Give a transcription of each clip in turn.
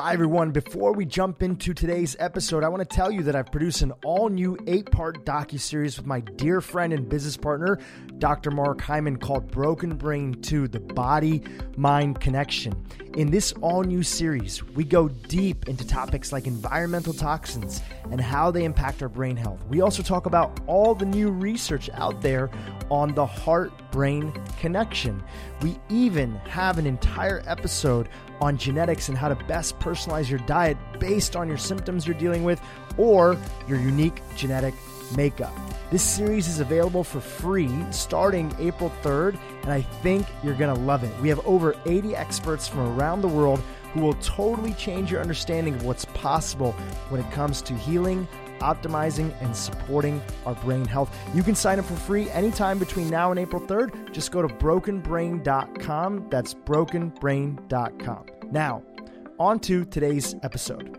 Hi, everyone. Before we jump into today's episode, I want to tell you that I've produced an all new eight part docu-series with my dear friend and business partner, Dr. Mark Hyman, called Broken Brain 2 The Body Mind Connection. In this all new series, we go deep into topics like environmental toxins and how they impact our brain health. We also talk about all the new research out there on the heart brain connection. We even have an entire episode on genetics and how to best personalize your diet based on your symptoms you're dealing with or your unique genetic makeup. This series is available for free starting April 3rd, and I think you're going to love it. We have over 80 experts from around the world who will totally change your understanding of what's possible when it comes to healing optimizing and supporting our brain health. You can sign up for free anytime between now and April 3rd. Just go to brokenbrain.com. That's brokenbrain.com. Now, on to today's episode.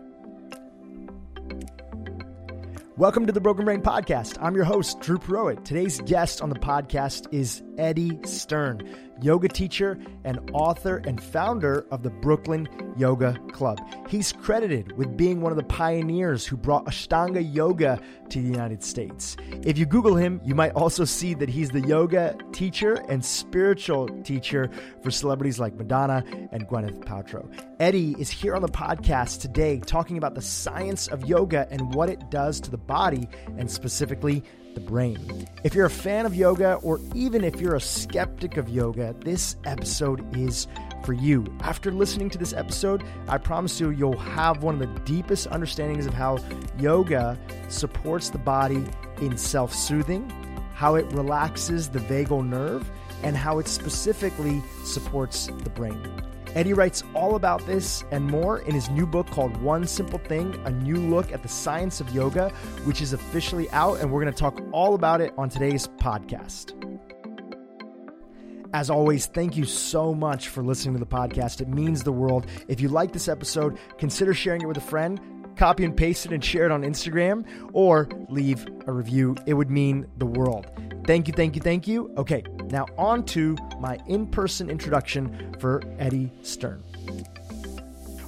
Welcome to the Broken Brain Podcast. I'm your host, Dhru Purohit. Today's guest on the podcast is Eddie Stern, yoga teacher and author and founder of the Brooklyn Yoga Club. He's credited with being one of the pioneers who brought Ashtanga yoga to the United States. If you Google him, you might also see that he's the yoga teacher and spiritual teacher for celebrities like Madonna and Gwyneth Paltrow. Eddie is here on the podcast today talking about the science of yoga and what it does to the body and specifically the brain. If you're a fan of yoga, or even if you're a skeptic of yoga, this episode is for you. After listening to this episode, I promise you, you'll have one of the deepest understandings of how yoga supports the body in self soothing, how it relaxes the vagal nerve, and how it specifically supports the brain. Eddie writes all about this and more in his new book called One Simple Thing A New Look at the Science of Yoga, which is officially out, and we're going to talk all about it on today's podcast. As always, thank you so much for listening to the podcast. It means the world. If you like this episode, consider sharing it with a friend copy and paste it and share it on Instagram, or leave a review. It would mean the world. Thank you, thank you, thank you. Okay, now on to my in person introduction for Eddie Stern.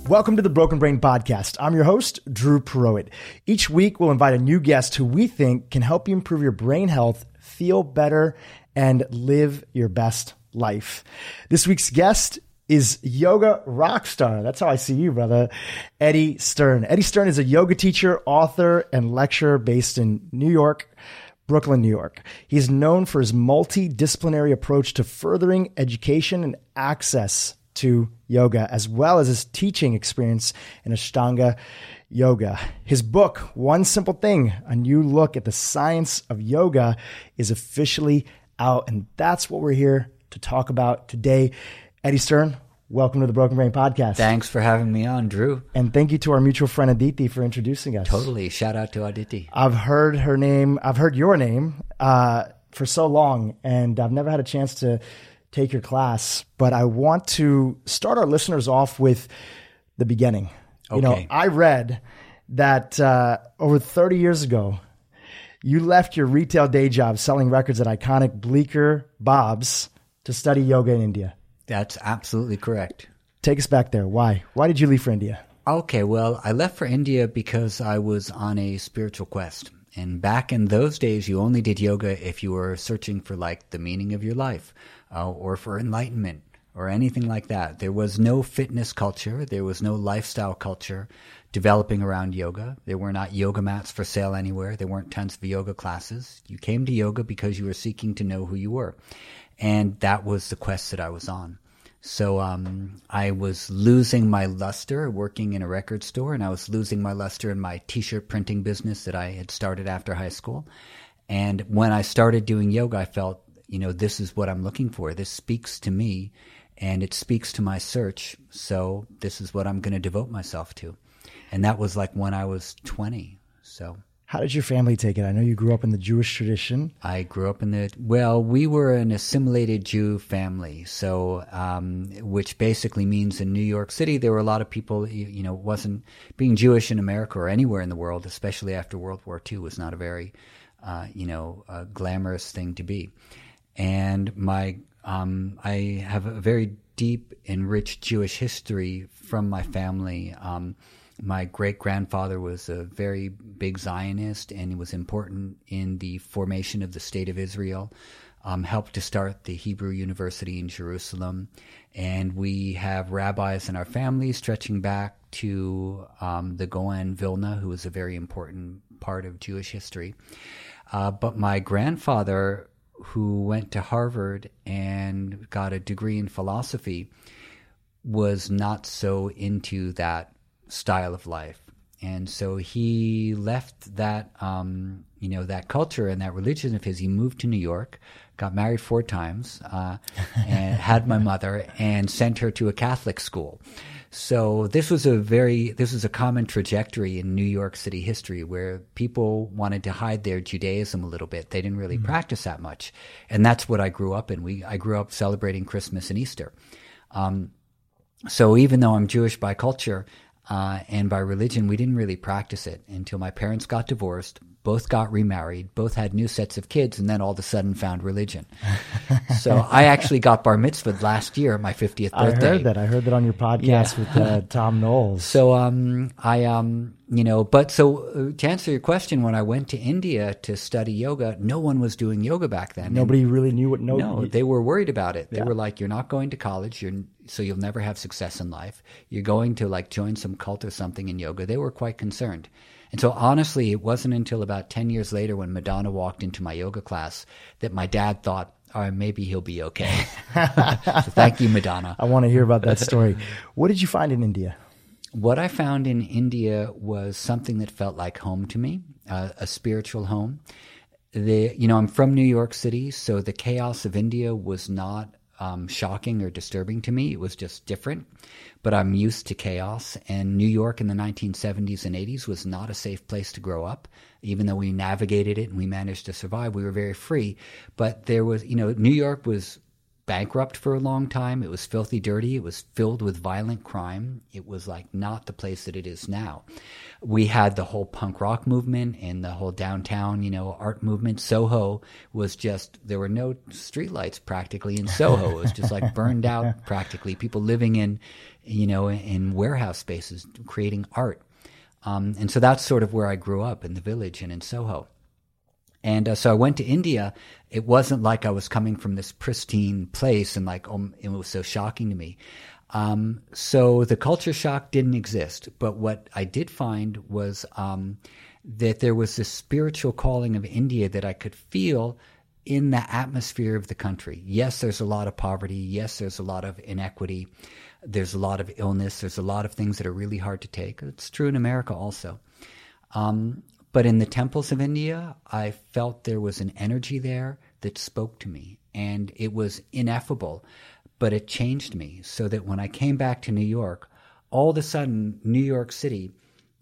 Welcome to the Broken Brain Podcast. I'm your host, Dhru Purohit. Each week, we'll invite a new guest who we think can help you improve your brain health, feel better, and live your best life. This week's guest is yoga rock star. That's how I see you, brother. Eddie Stern. Eddie Stern is a yoga teacher, author, and lecturer based in New York, Brooklyn, New York. He's known for his multidisciplinary approach to furthering education and access to yoga, as well as his teaching experience in Ashtanga yoga. His book, One Simple Thing A New Look at the Science of Yoga, is officially out. And that's what we're here to talk about today. Eddie Stern, welcome to the Broken Brain Podcast. Thanks for having me on, Dhru. And thank you to our mutual friend Aditi for introducing us. Totally. Shout out to Aditi. I've heard her name, I've heard your name uh, for so long, and I've never had a chance to take your class. But I want to start our listeners off with the beginning. Okay. You know, I read that uh, over 30 years ago, you left your retail day job selling records at iconic Bleecker Bob's to study yoga in India. That's absolutely correct. Take us back there. Why? Why did you leave for India? Okay, well, I left for India because I was on a spiritual quest. And back in those days, you only did yoga if you were searching for like the meaning of your life uh, or for enlightenment or anything like that. There was no fitness culture, there was no lifestyle culture developing around yoga. There were not yoga mats for sale anywhere, there weren't tons of yoga classes. You came to yoga because you were seeking to know who you were. And that was the quest that I was on. So um, I was losing my luster working in a record store, and I was losing my luster in my T-shirt printing business that I had started after high school. And when I started doing yoga, I felt, you know, this is what I'm looking for. This speaks to me, and it speaks to my search. So this is what I'm going to devote myself to. And that was like when I was 20. So how did your family take it? I know you grew up in the Jewish tradition. I grew up in the well. We were an assimilated Jew family, so um, which basically means in New York City there were a lot of people. You, you know, wasn't being Jewish in America or anywhere in the world, especially after World War II, was not a very uh, you know glamorous thing to be. And my um, I have a very deep and rich Jewish history from my family. Um, my great grandfather was a very big Zionist and he was important in the formation of the state of Israel. Um, helped to start the Hebrew University in Jerusalem. And we have rabbis in our family stretching back to um, the Gaon Vilna, who was a very important part of Jewish history. Uh, but my grandfather, who went to Harvard and got a degree in philosophy, was not so into that style of life. And so he left that, um, you know, that culture and that religion of his. He moved to New York, got married four times, uh, and had my mother, and sent her to a Catholic school. So this was a very this was a common trajectory in New York City history where people wanted to hide their Judaism a little bit. They didn't really mm-hmm. practice that much, and that's what I grew up in. We I grew up celebrating Christmas and Easter. Um, so even though I'm Jewish by culture, uh, and by religion, we didn't really practice it until my parents got divorced, both got remarried, both had new sets of kids, and then all of a sudden found religion. so I actually got bar mitzvahed last year, my 50th birthday. I heard that. I heard that on your podcast yeah. with uh, Tom Knowles. So um, I, um, you know, but so uh, to answer your question, when I went to India to study yoga, no one was doing yoga back then. Nobody and, really knew what. No, no, they were worried about it. They yeah. were like, "You're not going to college. You're so you'll never have success in life. You're going to like join some cult or something in yoga. They were quite concerned. And so honestly, it wasn't until about 10 years later when Madonna walked into my yoga class that my dad thought, all right, maybe he'll be okay. so thank you, Madonna. I want to hear about that story. what did you find in India? What I found in India was something that felt like home to me, uh, a spiritual home. The, you know, I'm from New York City, so the chaos of India was not um, shocking or disturbing to me. It was just different. But I'm used to chaos. And New York in the 1970s and 80s was not a safe place to grow up. Even though we navigated it and we managed to survive, we were very free. But there was, you know, New York was bankrupt for a long time. It was filthy dirty. It was filled with violent crime. It was like not the place that it is now. We had the whole punk rock movement and the whole downtown, you know, art movement. Soho was just, there were no streetlights practically in Soho. It was just like burned out practically. People living in, you know, in warehouse spaces creating art. Um, and so that's sort of where I grew up in the village and in Soho. And uh, so I went to India. It wasn't like I was coming from this pristine place and like, oh, it was so shocking to me. Um, so the culture shock didn't exist. But what I did find was um, that there was this spiritual calling of India that I could feel in the atmosphere of the country. Yes, there's a lot of poverty. Yes, there's a lot of inequity. There's a lot of illness. There's a lot of things that are really hard to take. It's true in America also. Um, but in the temples of India, I felt there was an energy there that spoke to me, and it was ineffable, but it changed me so that when I came back to New York, all of a sudden, New York City,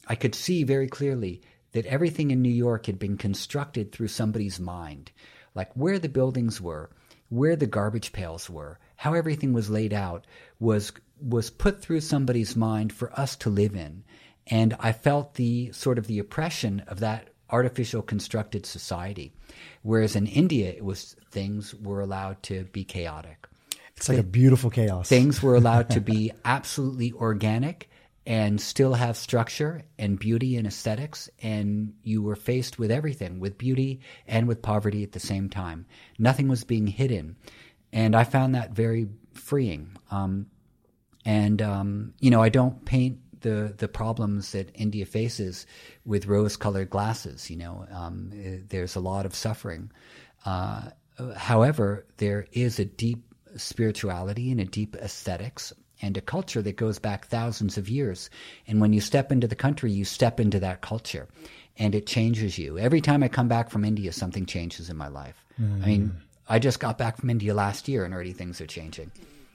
I could see very clearly that everything in New York had been constructed through somebody's mind, like where the buildings were, where the garbage pails were, how everything was laid out was was put through somebody's mind for us to live in. And I felt the sort of the oppression of that artificial constructed society. Whereas in India, it was things were allowed to be chaotic. It's like a beautiful chaos. Things were allowed to be absolutely organic and still have structure and beauty and aesthetics. And you were faced with everything, with beauty and with poverty at the same time. Nothing was being hidden. And I found that very freeing. Um, and, um, you know, I don't paint the the problems that India faces with rose-colored glasses. You know, um, there's a lot of suffering. Uh, however, there is a deep spirituality and a deep aesthetics and a culture that goes back thousands of years. And when you step into the country, you step into that culture, and it changes you. Every time I come back from India, something changes in my life. Mm. I mean, I just got back from India last year, and already things are changing.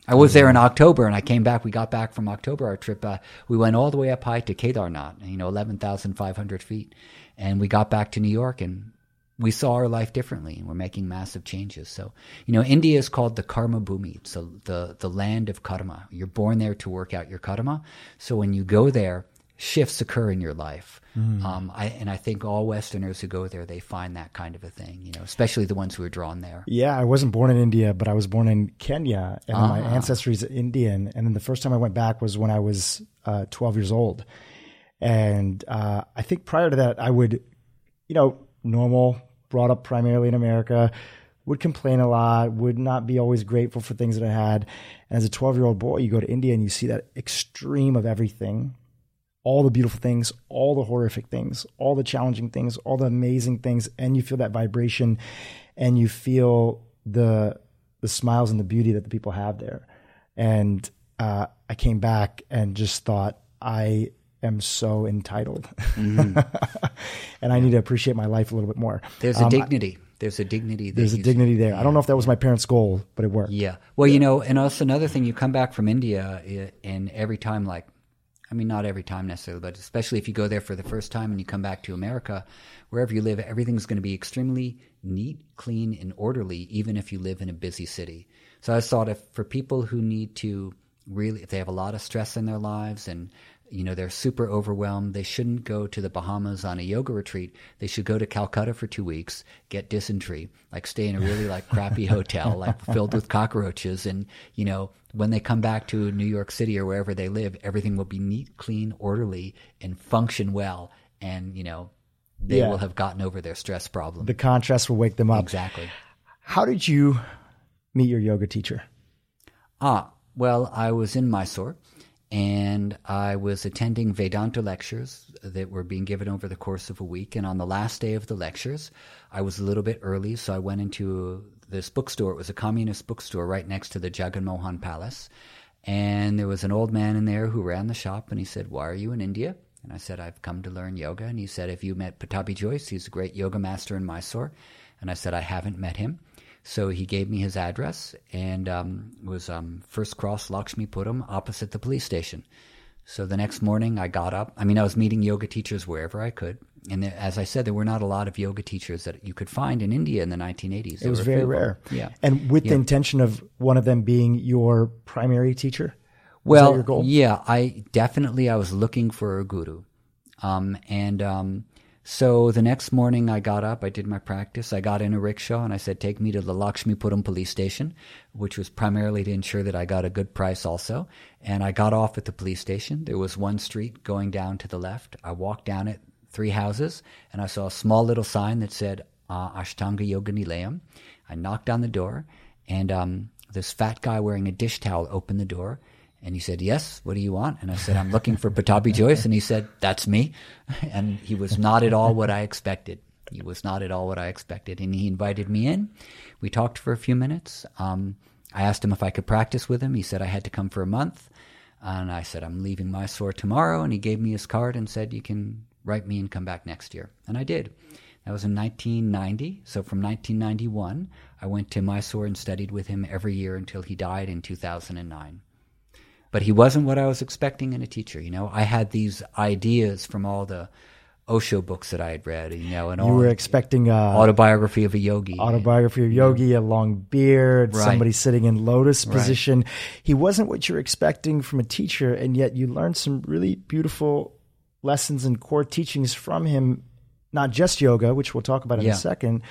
I was there in October, and I came back. We got back from October our trip. Uh, we went all the way up high to Kedarnath, you know, eleven thousand five hundred feet, and we got back to New York, and we saw our life differently, and we're making massive changes. So, you know, India is called the Karma Bhumi. So the the land of karma. You're born there to work out your karma. So when you go there, shifts occur in your life. Um, I, and I think all Westerners who go there, they find that kind of a thing, you know, especially the ones who are drawn there. Yeah, I wasn't born in India, but I was born in Kenya, and my Ah. ancestry is Indian. And then the first time I went back was when I was uh, 12 years old. And uh, I think prior to that, I would, you know, normal, brought up primarily in America, would complain a lot, would not be always grateful for things that I had. And as a 12 year old boy, you go to India and you see that extreme of everything all the beautiful things, all the horrific things, all the challenging things, all the amazing things, and you feel that vibration, and you feel the the smiles and the beauty that the people have there. And uh, I came back and just thought I am so entitled, mm-hmm. and I need to appreciate my life a little bit more. There's a um, dignity. There's a dignity. There's a dignity there. I don't know if that was my parents' goal, but it worked. Yeah. Well, you know, and also another thing, you come back from India, and every time, like, I mean, not every time necessarily, but especially if you go there for the first time and you come back to America, wherever you live, everything's going to be extremely neat, clean, and orderly, even if you live in a busy city. So I thought if for people who need to really, if they have a lot of stress in their lives and you know they're super overwhelmed. They shouldn't go to the bahamas on a yoga retreat. They should go to calcutta for two weeks get dysentery like stay in a really like crappy hotel like filled with cockroaches. And you know when they come back to new york city or wherever they live everything will be neat clean orderly and function well. And you know they Yeah. will have gotten over their stress problem. The contrast will wake them up. exactly. How did you meet your yoga teacher? Ah, well, I was in Mysore and I was attending Vedanta lectures that were being given over the course of a week. And on the last day of the lectures, I was a little bit early, so I went into this bookstore. It was a communist bookstore right next to the Jagan Mohan Palace. And there was an old man in there who ran the shop, and he said, Why are you in India? And I said, I've come to learn yoga. And he said, Have you met Pattabhi Jois? He's a great yoga master in Mysore. And I said, I haven't met him. So he gave me his address, and um, it was um, First Cross Lakshmipuram opposite the police station. So the next morning, I got up. I mean, I was meeting yoga teachers wherever I could. And there, as I said, there were not a lot of yoga teachers that you could find in India in the 1980s. It was very rare. Yeah. And with the intention of one of them being your primary teacher? well, yeah, I definitely I was looking for a guru, um, and um, so the next morning I got up, I did my practice, I got in a rickshaw, and I said, "Take me to the Lakshmipuram police station," which was primarily to ensure that I got a good price, also. And I got off at the police station. There was one street going down to the left. I walked down it, three houses, and I saw a small little sign that said uh, Ashtanga Yoga Nilayam. I knocked on the door, and um, this fat guy wearing a dish towel opened the door. And he said, Yes, what do you want? And I said, I'm looking for Pattabhi Jois. And he said, That's me. And he was not at all what I expected. He was not at all what I expected. And he invited me in. We talked for a few minutes. Um, I asked him if I could practice with him. He said I had to come for a month. And I said, I'm leaving Mysore tomorrow. And he gave me his card and said, You can write me and come back next year. And I did. That was in 1990. So from 1991, I went to Mysore and studied with him every year until he died in 2009 but he wasn't what I was expecting in a teacher. You know, I had these ideas from all the Osho books that I had read. You know, and You all were expecting uh, autobiography of a yogi. autobiography of Yogi, a long beard, Right. somebody sitting in lotus Right. position. He wasn't what you're expecting from a teacher, and yet you learned some really beautiful lessons and core teachings from him, not just yoga, which we'll talk about in Yeah. a second,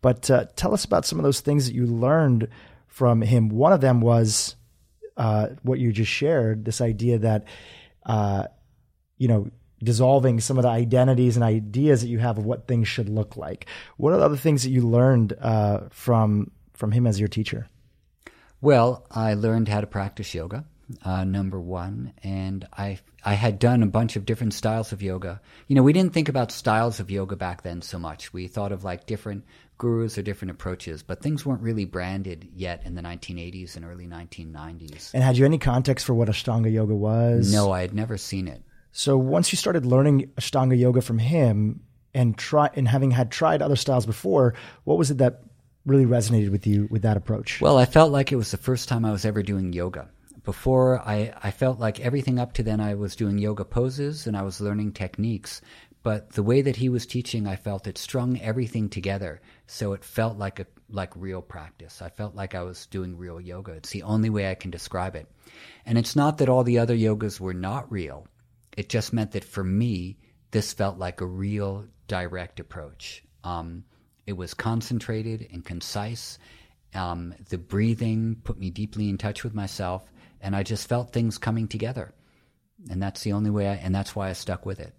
but uh, tell us about some of those things that you learned from him. One of them was uh, what you just shared this idea that, uh, you know, dissolving some of the identities and ideas that you have of what things should look like. What are the other things that you learned uh, from from him as your teacher? Well, I learned how to practice yoga, uh, number one, and I I had done a bunch of different styles of yoga. You know, we didn't think about styles of yoga back then so much. We thought of like different gurus or different approaches, but things weren't really branded yet in the 1980s and early 1990s. And had you any context for what Ashtanga yoga was? No, I had never seen it. So once you started learning Ashtanga yoga from him and try and having had tried other styles before, what was it that really resonated with you with that approach? Well, I felt like it was the first time I was ever doing yoga. Before, I, I felt like everything up to then I was doing yoga poses and I was learning techniques. But the way that he was teaching, I felt it strung everything together. So it felt like a like real practice. I felt like I was doing real yoga. It's the only way I can describe it. And it's not that all the other yogas were not real. it just meant that for me, this felt like a real direct approach. Um, it was concentrated and concise. Um, the breathing put me deeply in touch with myself, and I just felt things coming together. And that's the only way, I, and that's why I stuck with it.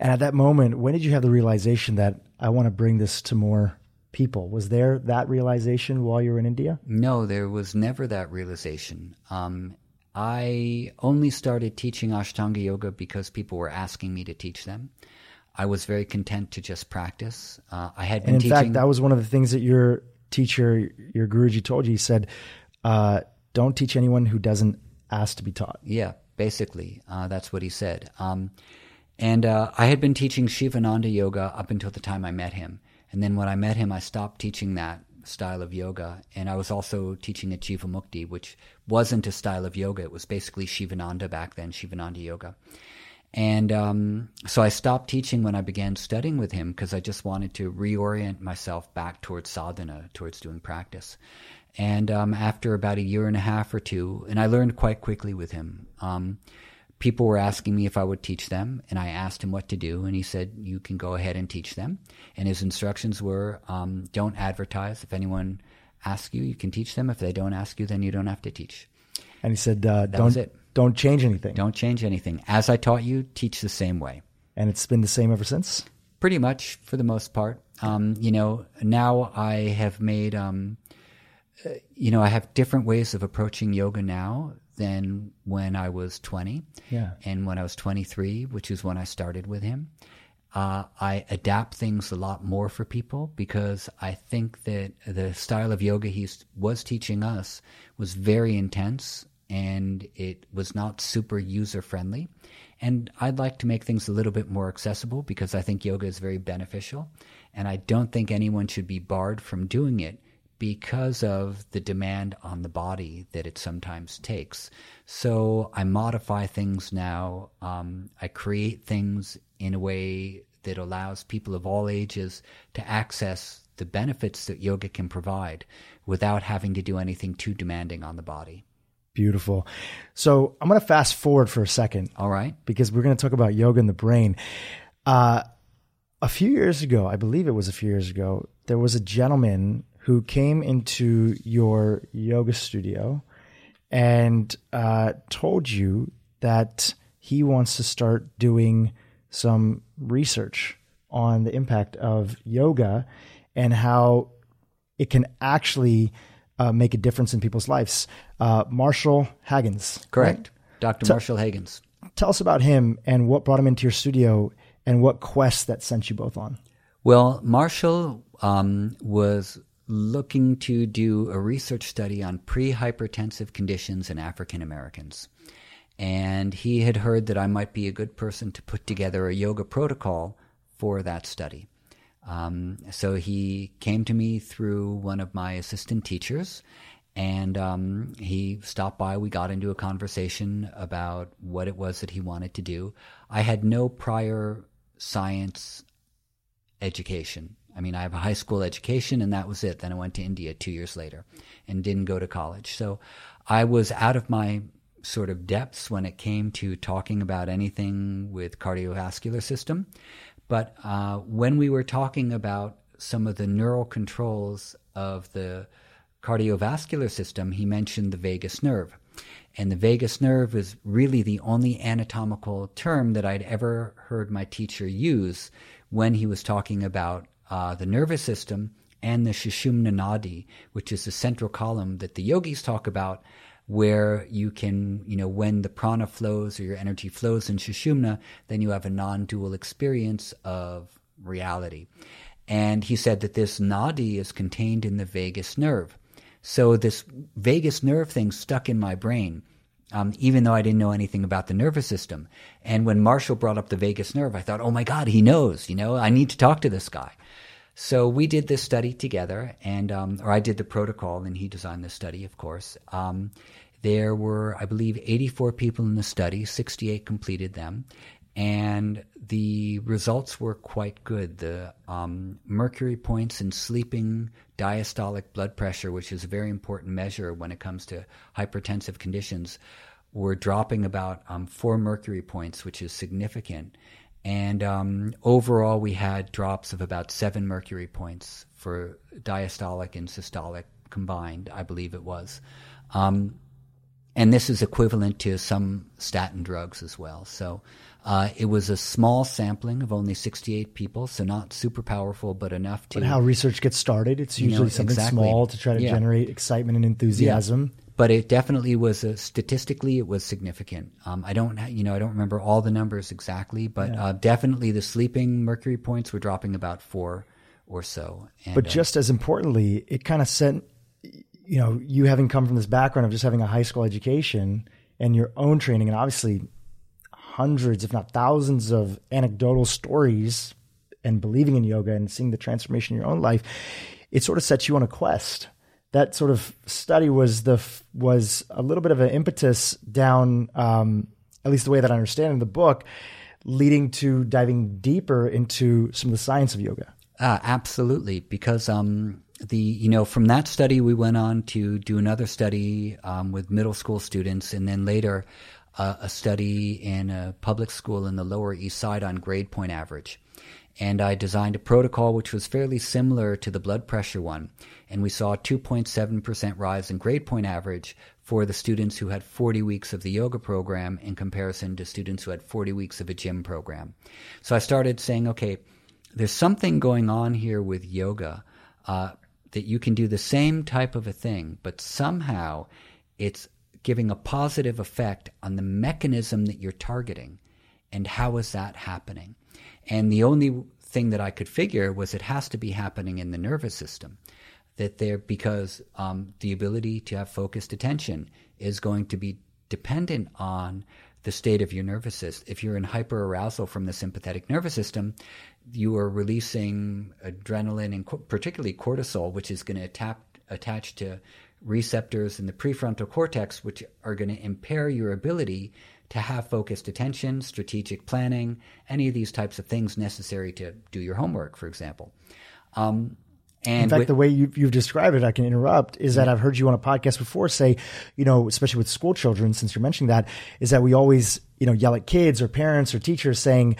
And at that moment, when did you have the realization that I want to bring this to more people? Was there that realization while you were in India? No, there was never that realization. Um, I only started teaching Ashtanga Yoga because people were asking me to teach them. I was very content to just practice. Uh, I had been and in teaching. fact, that was one of the things that your teacher, your Guruji, told you. He said, uh, "Don't teach anyone who doesn't ask to be taught." Yeah, basically, uh, that's what he said. Um, and uh, I had been teaching Shivananda yoga up until the time I met him. And then when I met him, I stopped teaching that style of yoga. And I was also teaching at Jivamukti, which wasn't a style of yoga. It was basically Shivananda back then, Shivananda yoga. And um, so I stopped teaching when I began studying with him because I just wanted to reorient myself back towards sadhana, towards doing practice. And um, after about a year and a half or two, and I learned quite quickly with him. Um, people were asking me if I would teach them, and I asked him what to do, and he said, "You can go ahead and teach them." And his instructions were, um, "Don't advertise. If anyone asks you, you can teach them. If they don't ask you, then you don't have to teach." And he said, uh, "Don't don't change anything. Don't change anything. As I taught you, teach the same way." And it's been the same ever since. Pretty much, for the most part. Um, you know, now I have made. Um, uh, you know, I have different ways of approaching yoga now than when I was 20 yeah. and when I was 23, which is when I started with him. Uh, I adapt things a lot more for people because I think that the style of yoga he was teaching us was very intense and it was not super user friendly. And I'd like to make things a little bit more accessible because I think yoga is very beneficial. And I don't think anyone should be barred from doing it because of the demand on the body that it sometimes takes. So I modify things now. Um, I create things in a way that allows people of all ages to access the benefits that yoga can provide without having to do anything too demanding on the body. Beautiful. So I'm going to fast forward for a second. All right. Because we're going to talk about yoga and the brain. Uh, a few years ago, I believe it was a few years ago, there was a gentleman who came into your yoga studio and uh, told you that he wants to start doing some research on the impact of yoga and how it can actually uh, make a difference in people's lives. Uh, Marshall Hagins. Correct. Right? Dr. T- Marshall Hagins. Tell us about him and what brought him into your studio and what quest that sent you both on. Well, Marshall um, was looking to do a research study on pre hypertensive conditions in African Americans. And he had heard that I might be a good person to put together a yoga protocol for that study. Um, so he came to me through one of my assistant teachers, and um, he stopped by. We got into a conversation about what it was that he wanted to do. I had no prior science education. I mean, I have a high school education, and that was it. Then I went to India two years later and didn't go to college. So I was out of my sort of depths when it came to talking about anything with cardiovascular system. But uh, when we were talking about some of the neural controls of the cardiovascular system, he mentioned the vagus nerve. And the vagus nerve is really the only anatomical term that I'd ever heard my teacher use when he was talking about uh, the nervous system and the Sushumna Nadi, which is the central column that the yogis talk about, where you can, you know, when the prana flows or your energy flows in Sushumna, then you have a non dual experience of reality. And he said that this nadi is contained in the vagus nerve. So this vagus nerve thing stuck in my brain, um, even though I didn't know anything about the nervous system. And when Marshall brought up the vagus nerve, I thought, oh my God, he knows, you know, I need to talk to this guy. So we did this study together, and um, or I did the protocol, and he designed the study, of course. Um, there were, I believe, 84 people in the study. 68 completed them, and the results were quite good. The um, mercury points in sleeping diastolic blood pressure, which is a very important measure when it comes to hypertensive conditions, were dropping about um, four mercury points, which is significant. And um, overall, we had drops of about seven mercury points for diastolic and systolic combined, I believe it was. Um, and this is equivalent to some statin drugs as well. So uh, it was a small sampling of only 68 people, so not super powerful, but enough to. But how research gets started, it's usually you know, something exactly. small to try to yeah. generate excitement and enthusiasm. Yeah. But it definitely was a, statistically it was significant. Um, I don't you know I don't remember all the numbers exactly, but yeah. uh, definitely the sleeping mercury points were dropping about four or so. And, but uh, just uh, as importantly, it kind of sent you know you having come from this background of just having a high school education and your own training, and obviously hundreds, if not thousands, of anecdotal stories and believing in yoga and seeing the transformation in your own life, it sort of sets you on a quest. That sort of study was the was a little bit of an impetus down, um, at least the way that I understand in the book, leading to diving deeper into some of the science of yoga. Uh, absolutely, because um, the you know from that study we went on to do another study um, with middle school students, and then later uh, a study in a public school in the Lower East Side on grade point average. And I designed a protocol which was fairly similar to the blood pressure one. And we saw a 2.7% rise in grade point average for the students who had 40 weeks of the yoga program in comparison to students who had 40 weeks of a gym program. So I started saying, okay, there's something going on here with yoga uh, that you can do the same type of a thing, but somehow it's giving a positive effect on the mechanism that you're targeting. And how is that happening? And the only thing that I could figure was it has to be happening in the nervous system. That there, because um, the ability to have focused attention is going to be dependent on the state of your nervous system. If you're in hyperarousal from the sympathetic nervous system, you are releasing adrenaline and co- particularly cortisol, which is going to attach to receptors in the prefrontal cortex, which are going to impair your ability to have focused attention, strategic planning, any of these types of things necessary to do your homework, for example. Um, and in fact, with, the way you've, you've, described it, I can interrupt, is that I've heard you on a podcast before say, you know, especially with school children, since you're mentioning that, is that we always, you know, yell at kids or parents or teachers saying,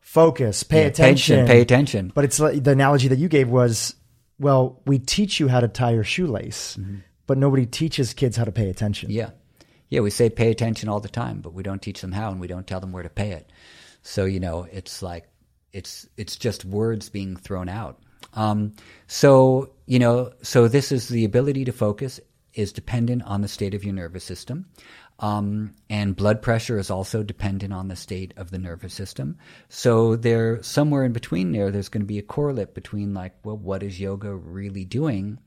focus, pay yeah, attention. Pay attention. But it's like the analogy that you gave was, well, we teach you how to tie your shoelace. Mm-hmm but nobody teaches kids how to pay attention. Yeah. Yeah, we say pay attention all the time, but we don't teach them how and we don't tell them where to pay it. So, you know, it's like it's it's just words being thrown out. Um, so, you know, so this is the ability to focus is dependent on the state of your nervous system. Um, and blood pressure is also dependent on the state of the nervous system. So there, somewhere in between there, there's going to be a correlate between like, well, what is yoga really doing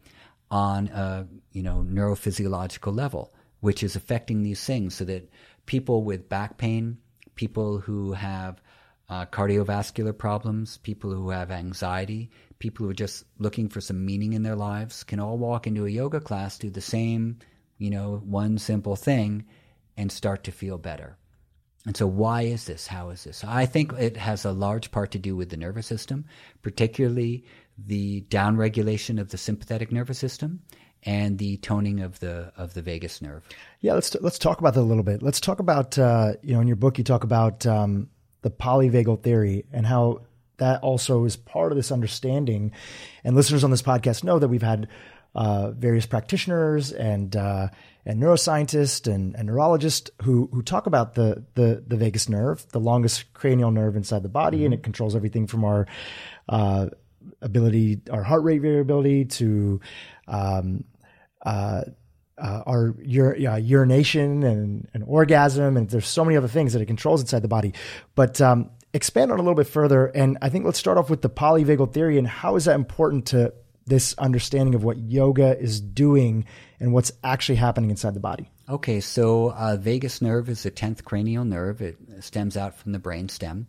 on a you know neurophysiological level, which is affecting these things, so that people with back pain, people who have uh, cardiovascular problems, people who have anxiety, people who are just looking for some meaning in their lives can all walk into a yoga class, do the same, you know, one simple thing, and start to feel better. And so, why is this? How is this? I think it has a large part to do with the nervous system, particularly the downregulation of the sympathetic nervous system and the toning of the of the vagus nerve. Yeah, let's let's talk about that a little bit. Let's talk about uh, you know in your book you talk about um, the polyvagal theory and how that also is part of this understanding. And listeners on this podcast know that we've had uh, various practitioners and uh, and neuroscientists and, and neurologists who who talk about the, the the vagus nerve, the longest cranial nerve inside the body, mm-hmm. and it controls everything from our uh, ability, our heart rate variability to um, uh, uh, our ur- urination and, and, orgasm, and there's so many other things that it controls inside the body. But um, expand on a little bit further, and I think let's start off with the polyvagal theory and how is that important to this understanding of what yoga is doing and what's actually happening inside the body. Okay, so uh, vagus nerve is the tenth cranial nerve. It stems out from the brain stem.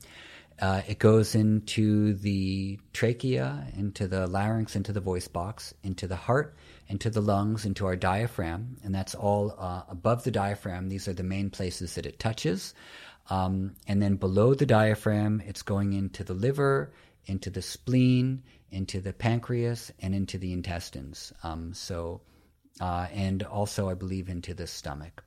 Uh, it goes into the trachea, into the larynx, into the voice box, into the heart, into the lungs, into our diaphragm, and that's all uh, above the diaphragm. These are the main places that it touches. Um, and then below the diaphragm, it's going into the liver, into the spleen, into the pancreas, and into the intestines. Um, so, uh, and also, I believe, into the stomach.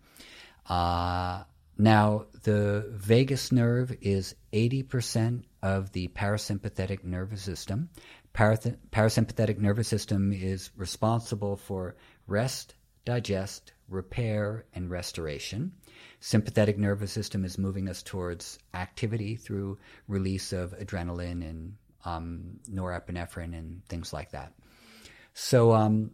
Uh, now, the vagus nerve is 80% of the parasympathetic nervous system. Parath- parasympathetic nervous system is responsible for rest, digest, repair, and restoration. Sympathetic nervous system is moving us towards activity through release of adrenaline and um, norepinephrine and things like that. So, um,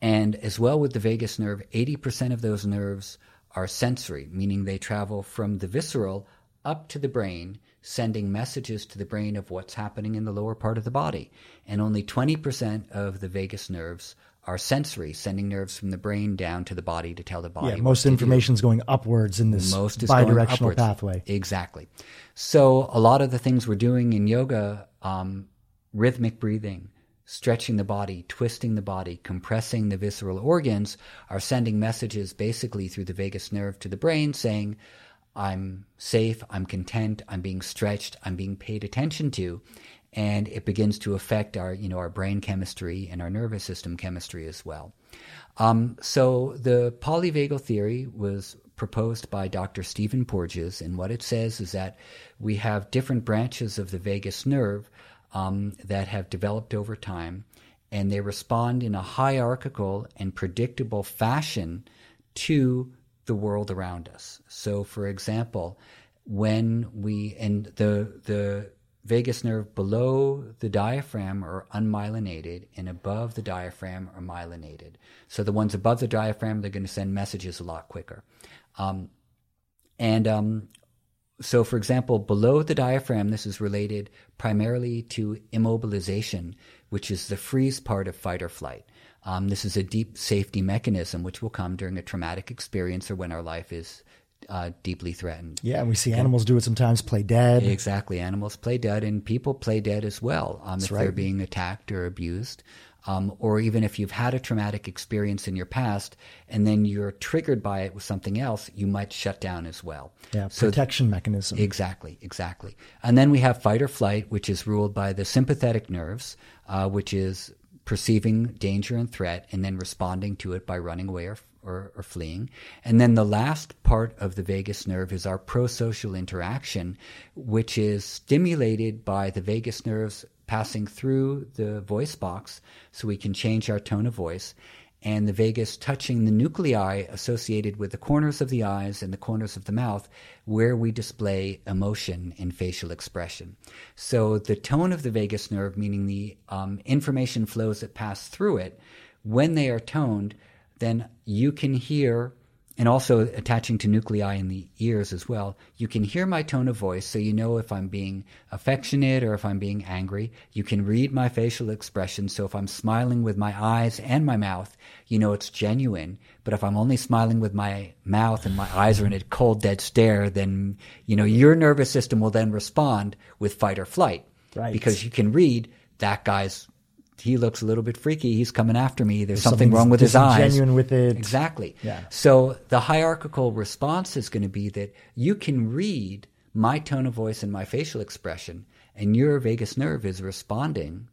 and as well with the vagus nerve, 80% of those nerves are sensory, meaning they travel from the visceral up to the brain, sending messages to the brain of what's happening in the lower part of the body. And only 20% of the vagus nerves are sensory, sending nerves from the brain down to the body to tell the body. Yeah, most information is going upwards in this most is bidirectional pathway. Exactly. So a lot of the things we're doing in yoga, um, rhythmic breathing, stretching the body, twisting the body, compressing the visceral organs, are sending messages basically through the vagus nerve to the brain saying, I'm safe, I'm content, I'm being stretched, I'm being paid attention to. And it begins to affect our, you know, our brain chemistry and our nervous system chemistry as well. Um, so the polyvagal theory was proposed by Dr. Stephen Porges, and what it says is that we have different branches of the vagus nerve um, that have developed over time, and they respond in a hierarchical and predictable fashion to the world around us. So, for example, when we and the the vagus nerve below the diaphragm are unmyelinated and above the diaphragm are myelinated. So the ones above the diaphragm they're going to send messages a lot quicker. Um, and um, so, for example, below the diaphragm, this is related primarily to immobilization, which is the freeze part of fight or flight. Um, this is a deep safety mechanism which will come during a traumatic experience or when our life is uh, deeply threatened. Yeah, and we see animals do it sometimes, play dead. Exactly. Animals play dead, and people play dead as well um, if right. they're being attacked or abused um, or even if you've had a traumatic experience in your past and then you're triggered by it with something else, you might shut down as well. Yeah, so protection mechanism. Exactly, exactly. And then we have fight or flight, which is ruled by the sympathetic nerves, uh, which is perceiving danger and threat and then responding to it by running away or, or, or, fleeing. And then the last part of the vagus nerve is our prosocial interaction, which is stimulated by the vagus nerves passing through the voice box so we can change our tone of voice, and the vagus touching the nuclei associated with the corners of the eyes and the corners of the mouth where we display emotion in facial expression. So the tone of the vagus nerve, meaning the um, information flows that pass through it, when they are toned, then you can hear and also attaching to nuclei in the ears as well. You can hear my tone of voice, so you know if I'm being affectionate or if I'm being angry. You can read my facial expression, so if I'm smiling with my eyes and my mouth, you know it's genuine. But if I'm only smiling with my mouth and my eyes are in a cold, dead stare, then you know your nervous system will then respond with fight or flight, right? Because you can read that guy's he looks a little bit freaky. He's coming after me. There's, There's something wrong with his eyes. Genuine with it. Exactly. Yeah. So the hierarchical response is going to be that you can read my tone of voice and my facial expression, and your vagus nerve is responding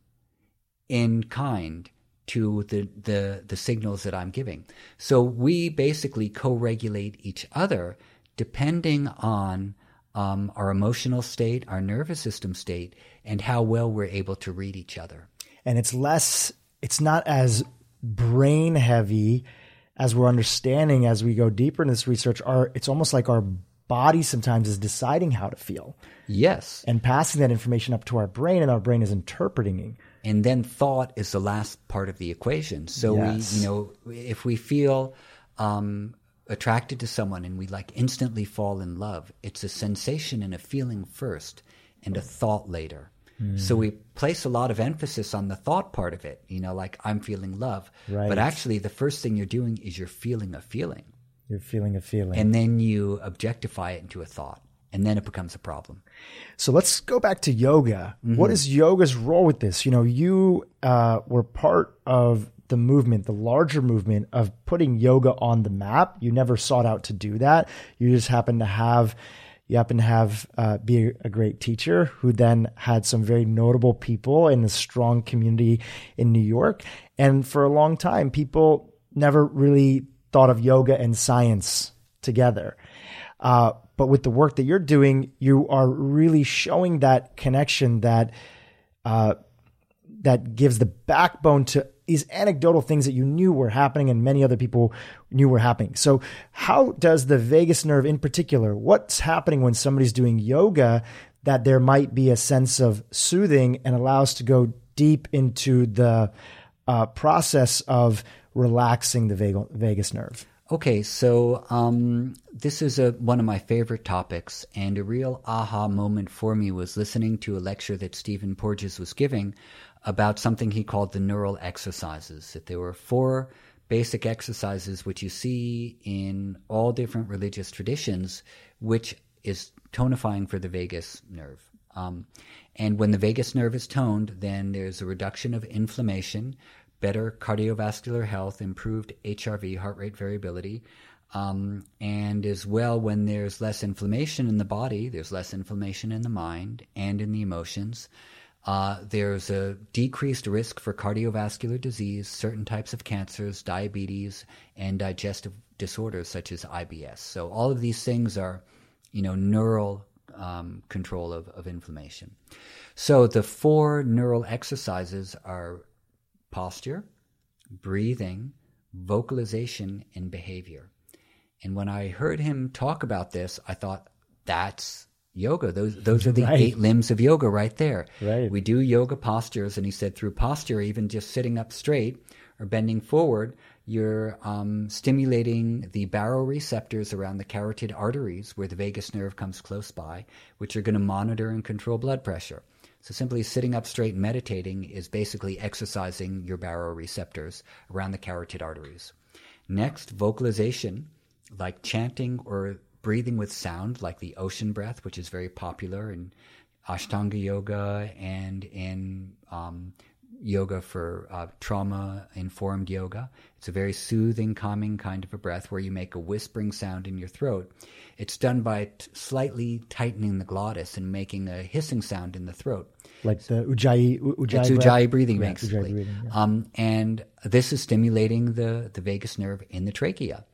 in kind to the, the, the signals that I'm giving. So we basically co-regulate each other depending on um, our emotional state, our nervous system state, and how well we're able to read each other and it's less it's not as brain heavy as we're understanding as we go deeper in this research. Our it's almost like our body sometimes is deciding how to feel. Yes. And passing that information up to our brain and our brain is interpreting. It. and then thought is the last part of the equation. So yes. we you know if we feel um, attracted to someone and we like instantly fall in love it's a sensation and a feeling first and a thought later so we place a lot of emphasis on the thought part of it, you know, like I'm feeling love. Right. But actually, the first thing you're doing is you're feeling a feeling. You're feeling a feeling. And then you objectify it into a thought. And then it becomes a problem. So let's go back to yoga. Mm-hmm. What is yoga's role with this? You know, you uh, were part of the movement, the larger movement of putting yoga on the map. You never sought out to do that. You just happened to have you happen to have uh, be a great teacher who then had some very notable people in a strong community in New York. And for a long time, people never really thought of yoga and science together. Uh, but with the work that you're doing, you are really showing that connection that uh, that gives the backbone to these anecdotal things that you knew were happening and many other people knew were happening. So, how does the vagus nerve, in particular, what's happening when somebody's doing yoga that there might be a sense of soothing and allows to go deep into the uh, process of relaxing the vagus nerve? Okay, so um, this is a, one of my favorite topics, and a real aha moment for me was listening to a lecture that Stephen Porges was giving about something he called the neural exercises. That there were four basic exercises which you see in all different religious traditions, which is tonifying for the vagus nerve. Um, and when the vagus nerve is toned, then there's a reduction of inflammation, better cardiovascular health, improved HRV, heart rate variability. Um, and as well, when there's less inflammation in the body, there's less inflammation in the mind and in the emotions. Uh, there's a decreased risk for cardiovascular disease, certain types of cancers, diabetes, and digestive disorders such as IBS. So all of these things are, you know, neural um, control of, of inflammation. So the four neural exercises are posture, breathing, vocalization, and behavior. And when I heard him talk about this, I thought, that's yoga. Those those are the right. eight limbs of yoga right there. Right. We do yoga postures, and he said through posture, even just sitting up straight or bending forward, you're um, stimulating the baroreceptors around the carotid arteries where the vagus nerve comes close by, which are going to monitor and control blood pressure. So simply sitting up straight and meditating is basically exercising your baroreceptors around the carotid arteries. Next, vocalization, like chanting or breathing with sound, like the ocean breath, which is very popular in Ashtanga yoga and in um, yoga for uh, trauma informed yoga. It's a very soothing, calming kind of a breath where you make a whispering sound in your throat. It's done by t- slightly tightening the glottis and making a hissing sound in the throat. Like the ujjayi, ujjayi it's ujjayi breathing, yeah, basically. Ujjayi breathing, yeah. um, and this is stimulating the, the vagus nerve in the trachea.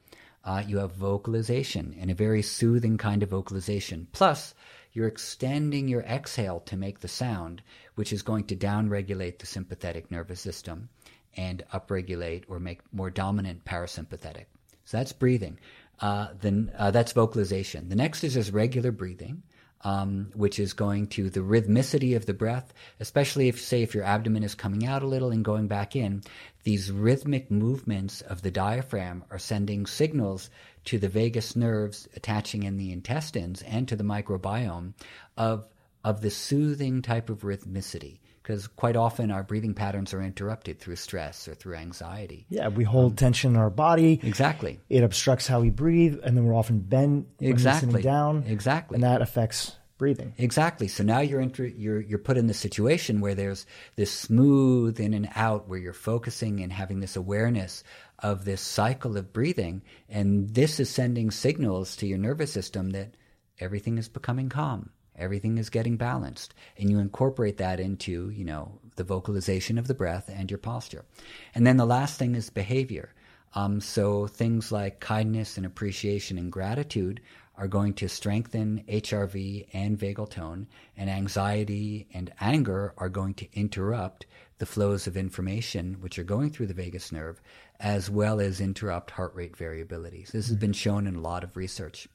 Uh, you have vocalization and a very soothing kind of vocalization. Plus, you're extending your exhale to make the sound, which is going to downregulate the sympathetic nervous system and upregulate or make more dominant parasympathetic. So that's breathing. Uh, then uh, that's vocalization. The next is just regular breathing um, which is going to the rhythmicity of the breath, especially if, say, if your abdomen is coming out a little and going back in. These rhythmic movements of the diaphragm are sending signals to the vagus nerves attaching in the intestines and to the microbiome of of the soothing type of rhythmicity because quite often our breathing patterns are interrupted through stress or through anxiety. Yeah, we hold um, tension in our body. Exactly. It obstructs how we breathe, and then we're often bent exactly down. Exactly. And that affects breathing. Exactly. So now you're inter- you're you're put in the situation where there's this smooth in and out where you're focusing and having this awareness of this cycle of breathing, and this is sending signals to your nervous system that everything is becoming calm everything is getting balanced and you incorporate that into you know the vocalization of the breath and your posture and then the last thing is behavior um, so things like kindness and appreciation and gratitude are going to strengthen HRV and vagal tone, and anxiety and anger are going to interrupt the flows of information which are going through the vagus nerve, as well as interrupt heart rate variability. So this has been shown in a lot of research.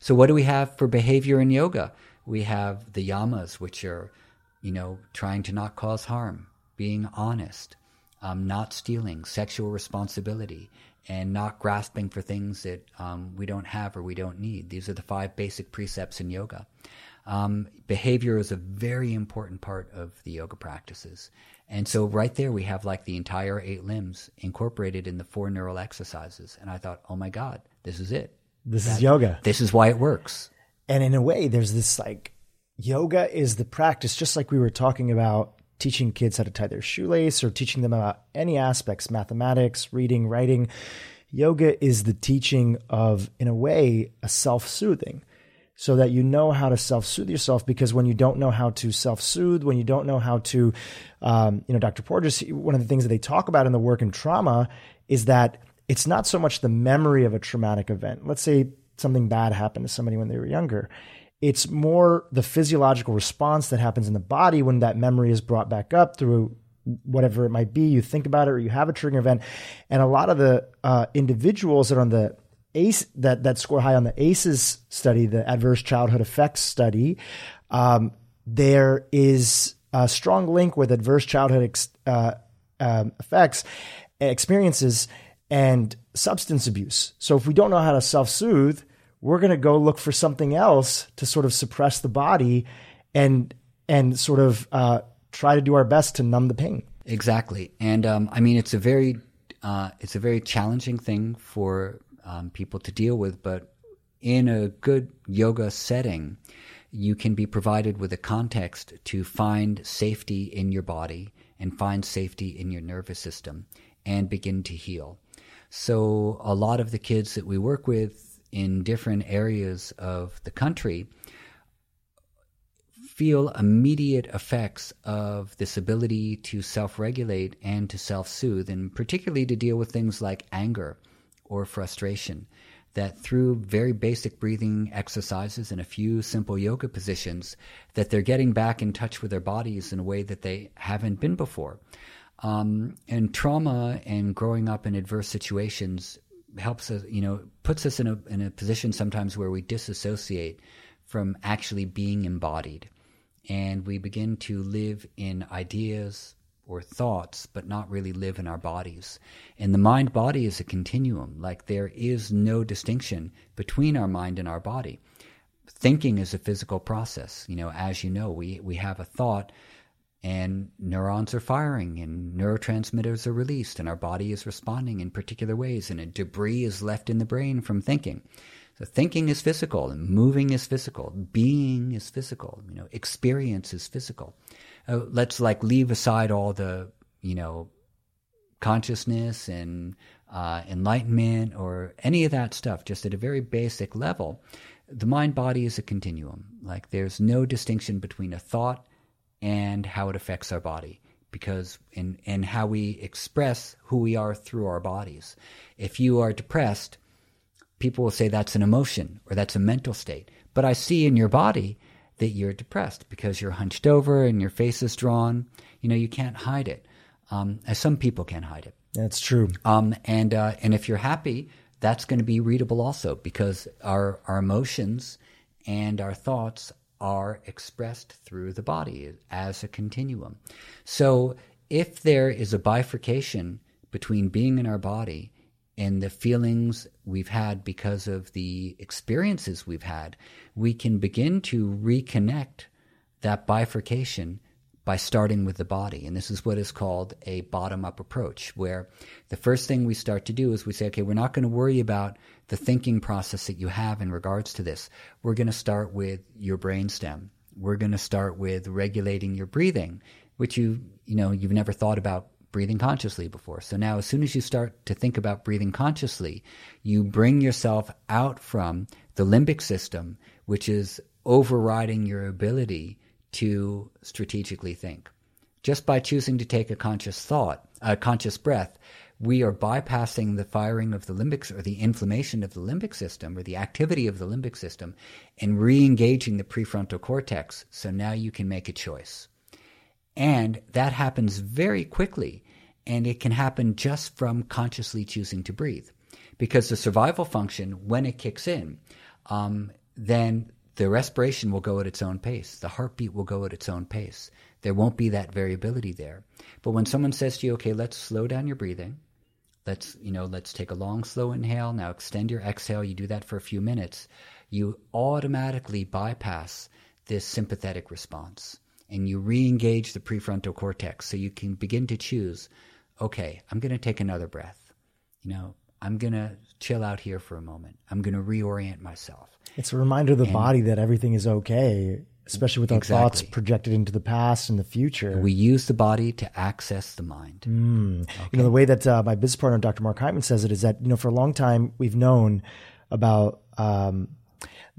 So, what do we have for behavior in yoga? We have the yamas, which are, you know, trying to not cause harm, being honest, um, not stealing, sexual responsibility, and not grasping for things that um, we don't have or we don't need. These are the five basic precepts in yoga. Um, behavior is a very important part of the yoga practices. And so, right there, we have like the entire eight limbs incorporated in the four neural exercises. And I thought, oh my God, this is it. This that, is yoga. This is why it works. And in a way, there's this like yoga is the practice, just like we were talking about teaching kids how to tie their shoelace or teaching them about any aspects, mathematics, reading, writing. Yoga is the teaching of, in a way, a self soothing so that you know how to self soothe yourself. Because when you don't know how to self soothe, when you don't know how to, um, you know, Dr. Porges, one of the things that they talk about in the work in trauma is that it's not so much the memory of a traumatic event. Let's say something bad happened to somebody when they were younger. It's more the physiological response that happens in the body when that memory is brought back up through whatever it might be. You think about it or you have a triggering event. And a lot of the uh, individuals that are on the ACE that, that score high on the ACEs study, the adverse childhood effects study, um, there is a strong link with adverse childhood ex, uh, um, effects, experiences, and substance abuse. So if we don't know how to self soothe, we're going to go look for something else to sort of suppress the body and and sort of uh, try to do our best to numb the pain. Exactly, and um, I mean it's a very uh, it's a very challenging thing for um, people to deal with, but in a good yoga setting, you can be provided with a context to find safety in your body and find safety in your nervous system and begin to heal. So, a lot of the kids that we work with in different areas of the country feel immediate effects of this ability to self regulate and to self soothe, and particularly to deal with things like anger or frustration. That through very basic breathing exercises and a few simple yoga positions, that they're getting back in touch with their bodies in a way that they haven't been before. Um, and trauma and growing up in adverse situations helps us, you know, puts us in a in a position sometimes where we disassociate from actually being embodied and we begin to live in ideas or thoughts, but not really live in our bodies. And the mind body is a continuum, like there is no distinction between our mind and our body. Thinking is a physical process. You know, as you know, we, we have a thought and neurons are firing and neurotransmitters are released and our body is responding in particular ways and a debris is left in the brain from thinking. So thinking is physical, and moving is physical, being is physical, you know, experience is physical. Uh, let's like leave aside all the, you know, consciousness and uh, enlightenment or any of that stuff, just at a very basic level. The mind body is a continuum. Like there's no distinction between a thought and how it affects our body because in and how we express who we are through our bodies. If you are depressed, people will say that's an emotion or that's a mental state. But I see in your body that you're depressed because you're hunched over and your face is drawn. You know, you can't hide it. Um, as some people can hide it. That's true. Um, and uh, and if you're happy, that's going to be readable also because our our emotions and our thoughts are expressed through the body as a continuum. So if there is a bifurcation between being in our body and the feelings we've had because of the experiences we've had, we can begin to reconnect that bifurcation by starting with the body. And this is what is called a bottom up approach, where the first thing we start to do is we say, okay, we're not going to worry about the thinking process that you have in regards to this. We're going to start with your brainstem. We're going to start with regulating your breathing, which you, you know, you've never thought about breathing consciously before. So now, as soon as you start to think about breathing consciously, you bring yourself out from the limbic system, which is overriding your ability to strategically think. Just by choosing to take a conscious thought, a conscious breath, we are bypassing the firing of the limbic or the inflammation of the limbic system or the activity of the limbic system and re-engaging the prefrontal cortex. So now you can make a choice. And that happens very quickly. And it can happen just from consciously choosing to breathe. Because the survival function, when it kicks in, um, then the respiration will go at its own pace. The heartbeat will go at its own pace. There won't be that variability there. But when someone says to you, okay, let's slow down your breathing. Let's, you know, let's take a long, slow inhale. Now extend your exhale. You do that for a few minutes. You automatically bypass this sympathetic response and you re-engage the prefrontal cortex so you can begin to choose okay i'm going to take another breath you know i'm going to chill out here for a moment i'm going to reorient myself it's a reminder of the and, body that everything is okay especially with our exactly. thoughts projected into the past and the future we use the body to access the mind mm. okay. you know the way that uh, my business partner dr mark Hyman says it is that you know for a long time we've known about um,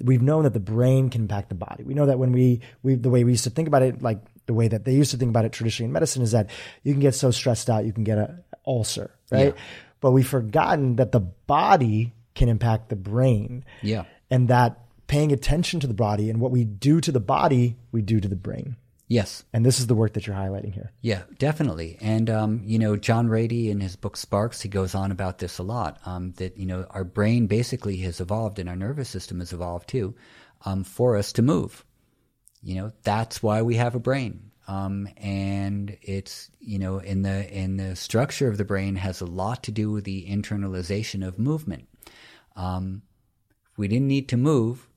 we've known that the brain can impact the body. We know that when we, we, the way we used to think about it, like the way that they used to think about it traditionally in medicine is that you can get so stressed out, you can get an ulcer, right? Yeah. But we've forgotten that the body can impact the brain. Yeah. And that paying attention to the body and what we do to the body, we do to the brain. Yes. And this is the work that you're highlighting here. Yeah, definitely. And, um, you know, John Ratey in his book Sparks, he goes on about this a lot um, that, you know, our brain basically has evolved and our nervous system has evolved too um, for us to move. You know, that's why we have a brain. Um, and it's you know in the in the structure of the brain has a lot to do with the internalization of movement. Um, if we didn't need to move,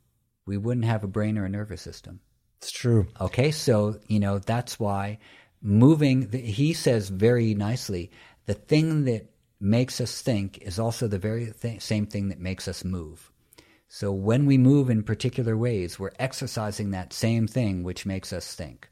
we wouldn't have a brain or a nervous system. It's true. Okay, so you know that's why moving. He says very nicely, the thing that makes us think is also the very th- same thing that makes us move. So when we move in particular ways, we're exercising that same thing which makes us think.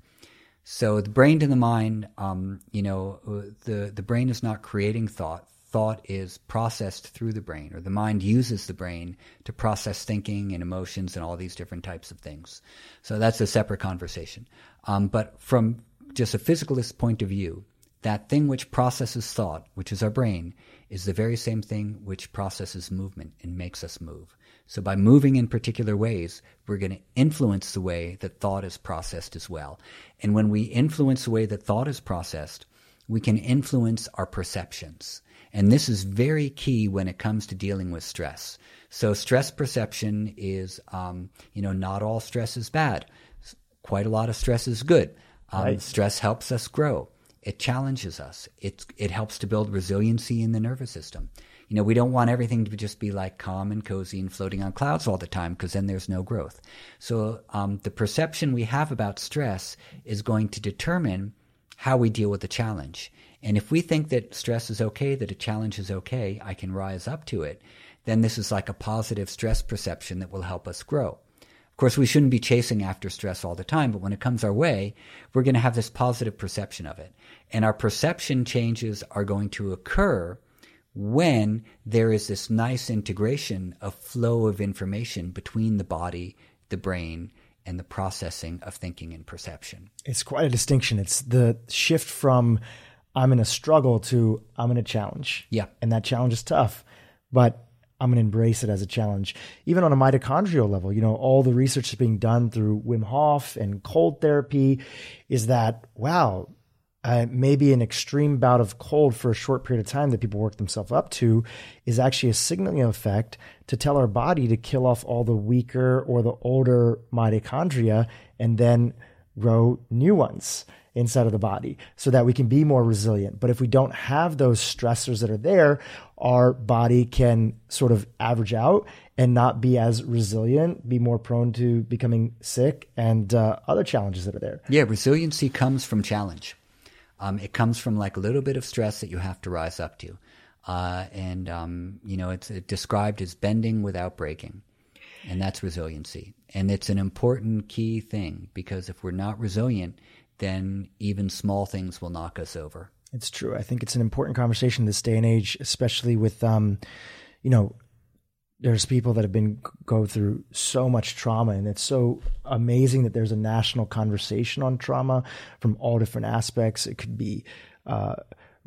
So the brain to the mind, um, you know, the the brain is not creating thought. Thought is processed through the brain, or the mind uses the brain to process thinking and emotions and all these different types of things. So that's a separate conversation. Um, but from just a physicalist point of view, that thing which processes thought, which is our brain, is the very same thing which processes movement and makes us move. So by moving in particular ways, we're going to influence the way that thought is processed as well. And when we influence the way that thought is processed, we can influence our perceptions. And this is very key when it comes to dealing with stress. So stress perception is, um, you know, not all stress is bad. Quite a lot of stress is good. Um, right. Stress helps us grow. It challenges us. It it helps to build resiliency in the nervous system. You know, we don't want everything to just be like calm and cozy and floating on clouds all the time because then there's no growth. So um, the perception we have about stress is going to determine how we deal with the challenge. And if we think that stress is okay, that a challenge is okay, I can rise up to it, then this is like a positive stress perception that will help us grow. Of course, we shouldn't be chasing after stress all the time, but when it comes our way, we're going to have this positive perception of it. And our perception changes are going to occur when there is this nice integration of flow of information between the body, the brain, and the processing of thinking and perception. It's quite a distinction. It's the shift from I'm in a struggle to I'm in a challenge. Yeah. And that challenge is tough, but I'm going to embrace it as a challenge. Even on a mitochondrial level, you know, all the research that's being done through Wim Hof and cold therapy is that, wow, uh, maybe an extreme bout of cold for a short period of time that people work themselves up to is actually a signaling effect to tell our body to kill off all the weaker or the older mitochondria and then grow new ones inside of the body so that we can be more resilient. But if we don't have those stressors that are there, our body can sort of average out and not be as resilient, be more prone to becoming sick and uh, other challenges that are there. Yeah, resiliency comes from challenge. Um, it comes from like a little bit of stress that you have to rise up to. Uh, and, um, you know, it's described as bending without breaking. And that's resiliency. And it's an important key thing because if we're not resilient, then even small things will knock us over. It's true. I think it's an important conversation this day and age, especially with, um, you know, there's people that have been go through so much trauma and it's so amazing that there's a national conversation on trauma from all different aspects. It could be uh,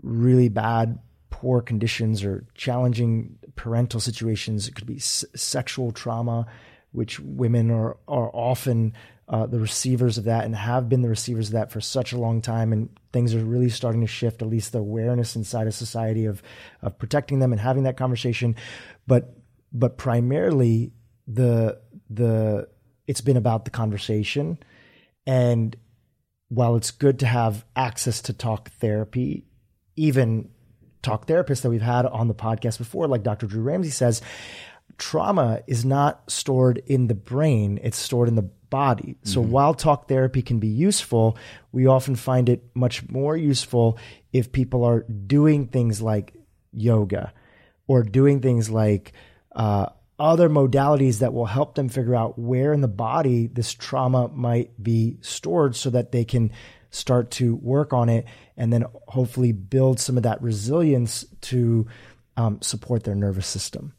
really bad poor conditions or challenging parental situations. It could be s- sexual trauma which women are are often uh, the receivers of that and have been the receivers of that for such a long time. And things are really starting to shift at least the awareness inside of society of of protecting them and having that conversation. But but primarily the the it's been about the conversation and while it's good to have access to talk therapy even talk therapists that we've had on the podcast before like Dr. Drew Ramsey says trauma is not stored in the brain it's stored in the body so mm-hmm. while talk therapy can be useful we often find it much more useful if people are doing things like yoga or doing things like uh, other modalities that will help them figure out where in the body this trauma might be stored so that they can start to work on it and then hopefully build some of that resilience to um, support their nervous system.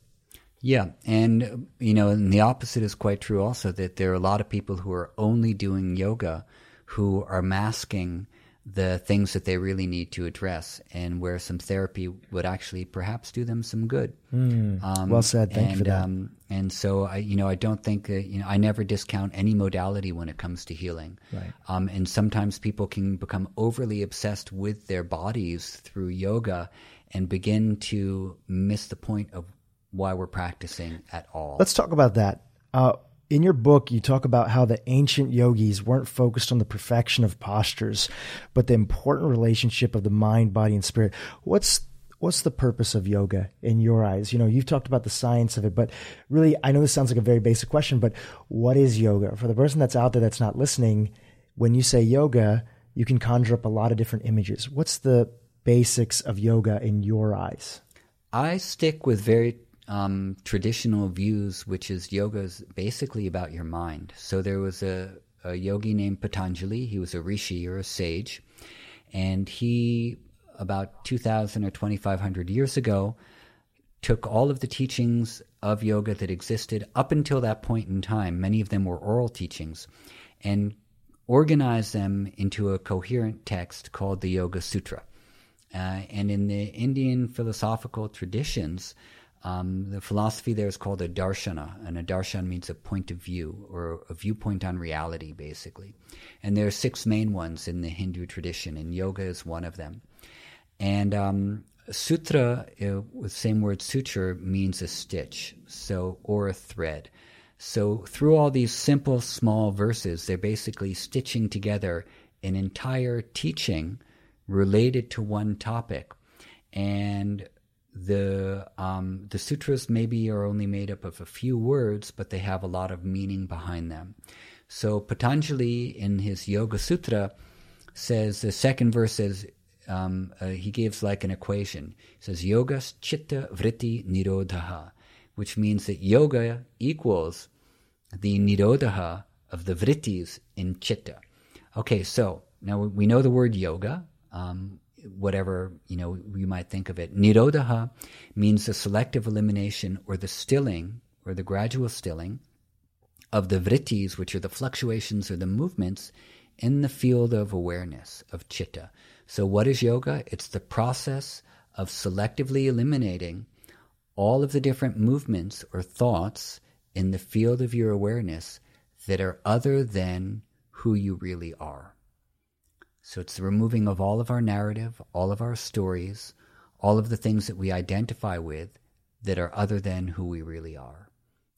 Yeah, and you know, and the opposite is quite true also that there are a lot of people who are only doing yoga who are masking the things that they really need to address and where some therapy would actually perhaps do them some good. Mm, um, well said. Thank and, you for that. Um, and so I, you know, I don't think that, you know, I never discount any modality when it comes to healing. Right. Um, and sometimes people can become overly obsessed with their bodies through yoga and begin to miss the point of why we're practicing at all. Let's talk about that. Uh, in your book, you talk about how the ancient yogis weren't focused on the perfection of postures, but the important relationship of the mind, body, and spirit. What's what's the purpose of yoga in your eyes? You know, you've talked about the science of it, but really, I know this sounds like a very basic question, but what is yoga? For the person that's out there that's not listening, when you say yoga, you can conjure up a lot of different images. What's the basics of yoga in your eyes? I stick with very um, traditional views, which is yoga is basically about your mind. So there was a, a yogi named Patanjali. He was a rishi or a sage, and he about 2,000 or 2,500 years ago took all of the teachings of yoga that existed up until that point in time. Many of them were oral teachings, and organized them into a coherent text called the Yoga Sutra. Uh, and in the Indian philosophical traditions, um, the philosophy there is called a darshana, and a darshan means a point of view or a viewpoint on reality, basically. And there are six main ones in the Hindu tradition, and yoga is one of them. And um, sutra, uh, with the same word suture, means a stitch, so or a thread. So through all these simple, small verses, they're basically stitching together an entire teaching related to one topic. And the um, the sutras maybe are only made up of a few words, but they have a lot of meaning behind them. So Patanjali in his Yoga Sutra says the second verse says um, uh, he gives like an equation. He says yoga chitta vritti nirodha, which means that yoga equals the nirodha of the vrittis in chitta. Okay, so now we know the word yoga. Um, whatever you know you might think of it. Nirodha means the selective elimination or the stilling or the gradual stilling of the vrittis, which are the fluctuations or the movements in the field of awareness of chitta. So, what is yoga? It's the process of selectively eliminating all of the different movements or thoughts in the field of your awareness that are other than who you really are. So it's the removing of all of our narrative, all of our stories, all of the things that we identify with that are other than who we really are,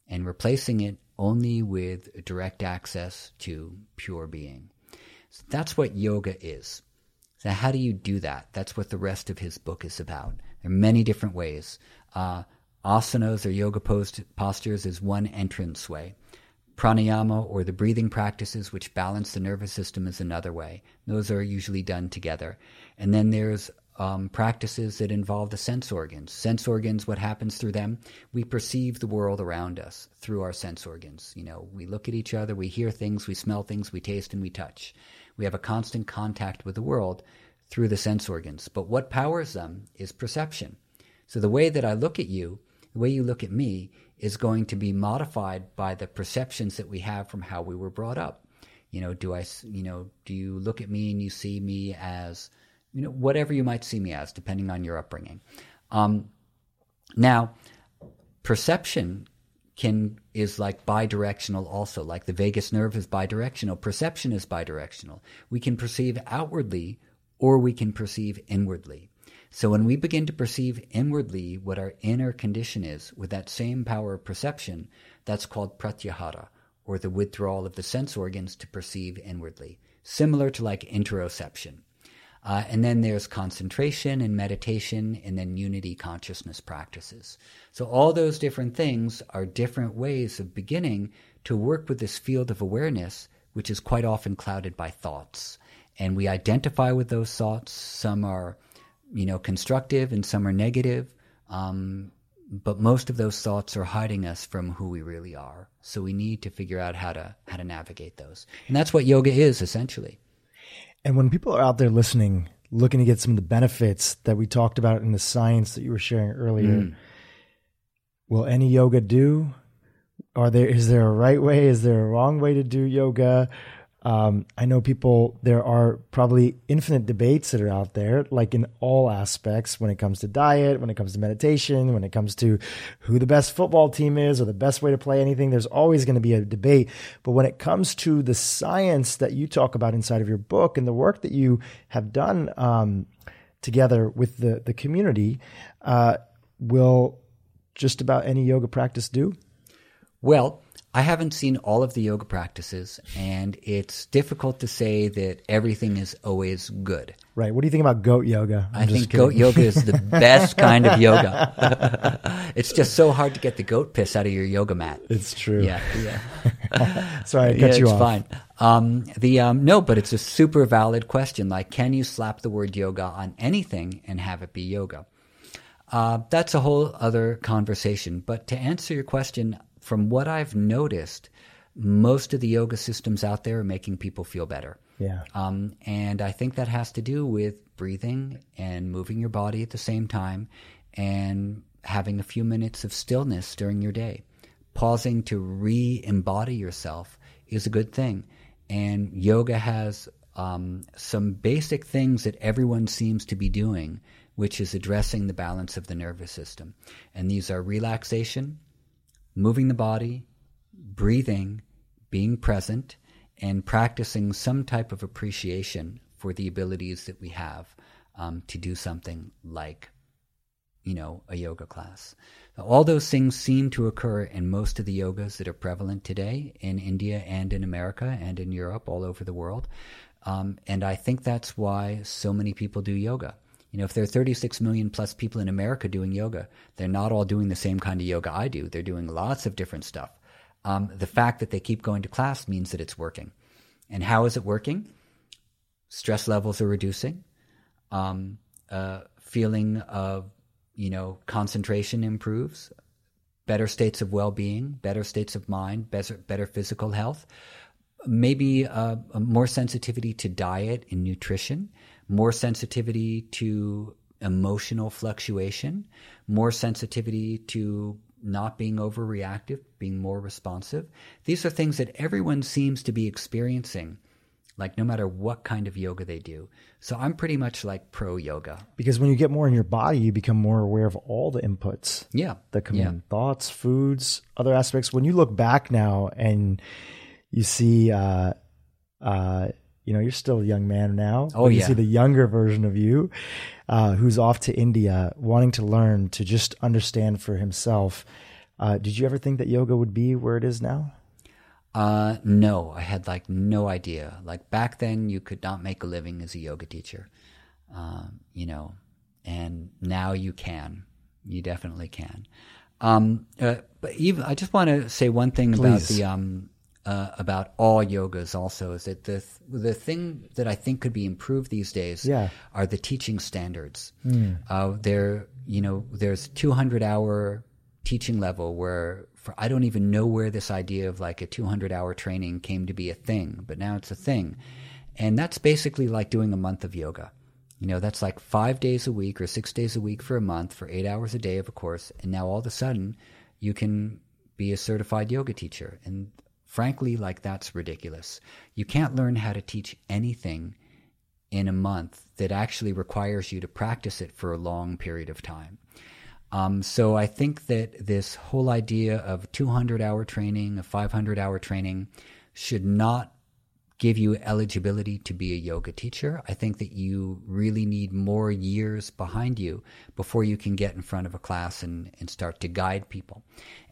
and replacing it only with direct access to pure being. So that's what yoga is. So, how do you do that? That's what the rest of his book is about. There are many different ways. Uh, asanas or yoga post- postures is one entrance way. Pranayama or the breathing practices which balance the nervous system is another way. Those are usually done together. And then there's um, practices that involve the sense organs. Sense organs, what happens through them? We perceive the world around us through our sense organs. You know, we look at each other, we hear things, we smell things, we taste, and we touch. We have a constant contact with the world through the sense organs. But what powers them is perception. So the way that I look at you, the way you look at me, is going to be modified by the perceptions that we have from how we were brought up. You know, do I, you know, do you look at me and you see me as, you know, whatever you might see me as, depending on your upbringing. Um, now, perception can is like bidirectional also like the vagus nerve is bidirectional perception is bidirectional we can perceive outwardly or we can perceive inwardly so when we begin to perceive inwardly what our inner condition is with that same power of perception, that's called pratyahara, or the withdrawal of the sense organs to perceive inwardly, similar to like interoception. Uh, and then there's concentration and meditation, and then unity consciousness practices. So all those different things are different ways of beginning to work with this field of awareness, which is quite often clouded by thoughts. And we identify with those thoughts. Some are you know, constructive and some are negative. Um, but most of those thoughts are hiding us from who we really are. So we need to figure out how to how to navigate those. And that's what yoga is essentially. And when people are out there listening, looking to get some of the benefits that we talked about in the science that you were sharing earlier, mm. will any yoga do? Are there is there a right way? Is there a wrong way to do yoga? Um, I know people, there are probably infinite debates that are out there, like in all aspects when it comes to diet, when it comes to meditation, when it comes to who the best football team is or the best way to play anything. There's always going to be a debate. But when it comes to the science that you talk about inside of your book and the work that you have done um, together with the, the community, uh, will just about any yoga practice do? Well, I haven't seen all of the yoga practices, and it's difficult to say that everything is always good. Right. What do you think about goat yoga? I'm i think kidding. goat yoga is the best kind of yoga. it's just so hard to get the goat piss out of your yoga mat. It's true. Yeah, yeah. Sorry, I cut yeah, you it's off. fine. Um, the um, no, but it's a super valid question. Like, can you slap the word yoga on anything and have it be yoga? Uh, that's a whole other conversation. But to answer your question, from what I've noticed, most of the yoga systems out there are making people feel better. Yeah. Um, and I think that has to do with breathing and moving your body at the same time and having a few minutes of stillness during your day. Pausing to re embody yourself is a good thing. And yoga has um, some basic things that everyone seems to be doing, which is addressing the balance of the nervous system. And these are relaxation, moving the body, breathing, being present, and practicing some type of appreciation for the abilities that we have um, to do something like, you know, a yoga class. All those things seem to occur in most of the yogas that are prevalent today in India and in America and in Europe, all over the world. Um, and I think that's why so many people do yoga. You know, if there are 36 million plus people in America doing yoga, they're not all doing the same kind of yoga I do. They're doing lots of different stuff. Um, the fact that they keep going to class means that it's working. And how is it working? Stress levels are reducing. Um, uh, feeling of you know concentration improves. Better states of well-being, better states of mind, better better physical health. Maybe uh, more sensitivity to diet and nutrition more sensitivity to emotional fluctuation, more sensitivity to not being overreactive, being more responsive. These are things that everyone seems to be experiencing, like no matter what kind of yoga they do. So I'm pretty much like pro yoga. Because when you get more in your body, you become more aware of all the inputs. Yeah. That come yeah. in thoughts, foods, other aspects. When you look back now and you see, uh, uh, you know, you're still a young man now. Oh, you yeah. see the younger version of you, uh, who's off to India, wanting to learn to just understand for himself. Uh, did you ever think that yoga would be where it is now? Uh, no, I had like no idea. Like back then, you could not make a living as a yoga teacher, um, you know, and now you can. You definitely can. Um, uh, but even I just want to say one thing about the um, uh, about all yogas also is that the the thing that I think could be improved these days Yeah. are the teaching standards. Uh, there, you know, there's 200 hour teaching level where for, I don't even know where this idea of like a 200 hour training came to be a thing, but now it's a thing, and that's basically like doing a month of yoga. You know, that's like five days a week or six days a week for a month for eight hours a day of a course, and now all of a sudden you can be a certified yoga teacher and frankly, like that's ridiculous. You can't learn how to teach anything in a month that actually requires you to practice it for a long period of time. Um, so I think that this whole idea of 200 hour training, a 500 hour training, should not give you eligibility to be a yoga teacher. I think that you really need more years behind you before you can get in front of a class and, and start to guide people.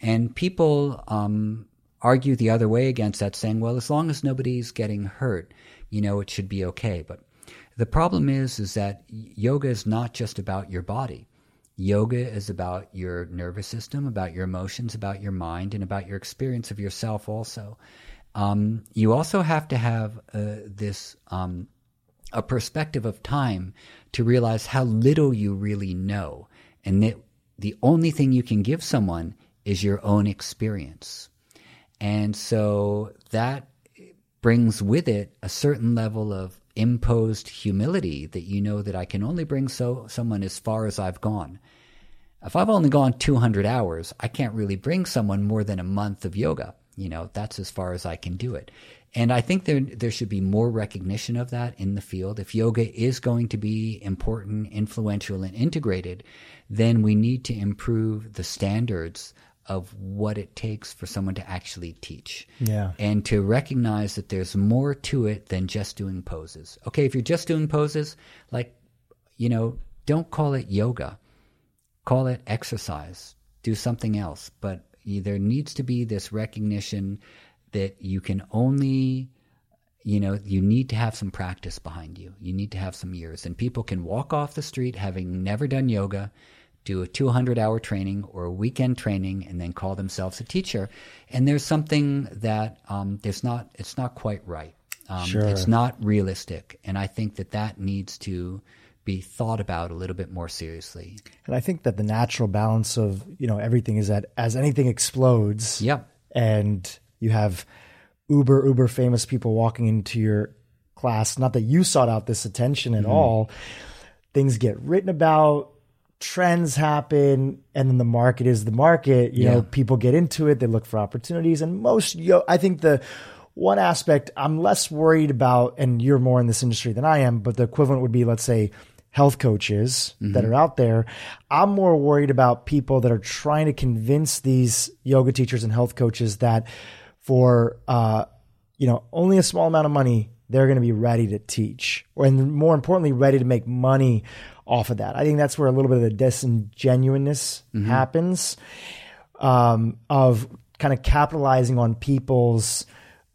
And people um, argue the other way against that, saying, well, as long as nobody's getting hurt, you know, it should be okay. But the problem is, is that yoga is not just about your body. Yoga is about your nervous system, about your emotions, about your mind, and about your experience of yourself also. Um, you also have to have uh, this um, a perspective of time to realize how little you really know, and that the only thing you can give someone is your own experience. And so that brings with it a certain level of imposed humility that you know that I can only bring so someone as far as I've gone. If I've only gone 200 hours, I can't really bring someone more than a month of yoga. You know, that's as far as I can do it. And I think there there should be more recognition of that in the field. If yoga is going to be important, influential, and integrated, then we need to improve the standards of what it takes for someone to actually teach. Yeah. And to recognize that there's more to it than just doing poses. Okay, if you're just doing poses, like, you know, don't call it yoga. Call it exercise. Do something else. But there needs to be this recognition that you can only you know you need to have some practice behind you you need to have some years and people can walk off the street having never done yoga do a 200 hour training or a weekend training and then call themselves a teacher. And there's something that um, there's not it's not quite right. Um, sure. it's not realistic. And i think that that needs to be thought about a little bit more seriously. And i think that the natural balance of you know everything is that as anything explodes yep. and you have uber uber famous people walking into your class not that you sought out this attention at mm-hmm. all things get written about trends happen and then the market is the market you yeah. know people get into it they look for opportunities and most yo i think the one aspect i'm less worried about and you're more in this industry than i am but the equivalent would be let's say health coaches mm-hmm. that are out there. I'm more worried about people that are trying to convince these yoga teachers and health coaches that for uh, you know only a small amount of money they're going to be ready to teach, and more importantly, ready to make money off of that. I think that's where a little bit of the disingenuousness mm-hmm. happens um, of kind of capitalizing on people's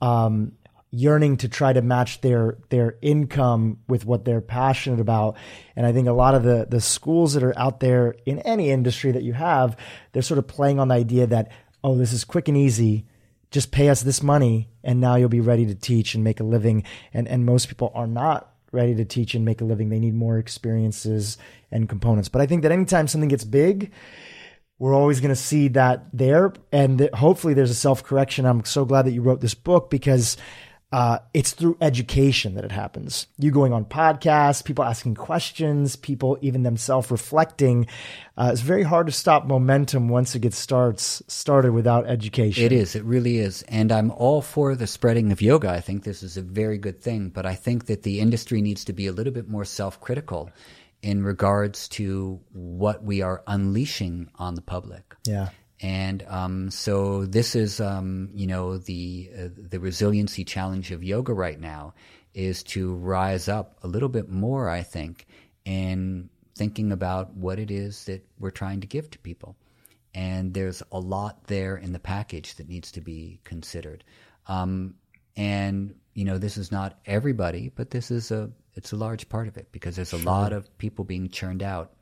um, yearning to try to match their their income with what they're passionate about. And I think a lot of the the schools that are out there in any industry that you have, they're sort of playing on the idea that oh, this is quick and easy just pay us this money and now you'll be ready to teach and make a living. And, and most people are not ready to teach and make a living. They need more experiences and components. But I think that anytime something gets big, we're always going to see that there. And that hopefully there's a self correction. I'm so glad that you wrote this book because uh, it's through education that it happens. You going on podcasts, people asking questions, people even themselves reflecting. Uh, it's very hard to stop momentum once it gets starts started without education. It is. It really is. And I'm all for the spreading of yoga. I think this is a very good thing. But I think that the industry needs to be a little bit more self critical in regards to what we are unleashing on the public. Yeah. And um, so this is, um, you know, the uh, the resiliency challenge of yoga right now is to rise up a little bit more, I think, in thinking about what it is that we're trying to give to people. And there's a lot there in the package that needs to be considered. Um, and you know, this is not everybody, but this is a it's a large part of it because there's a sure. lot of people being churned out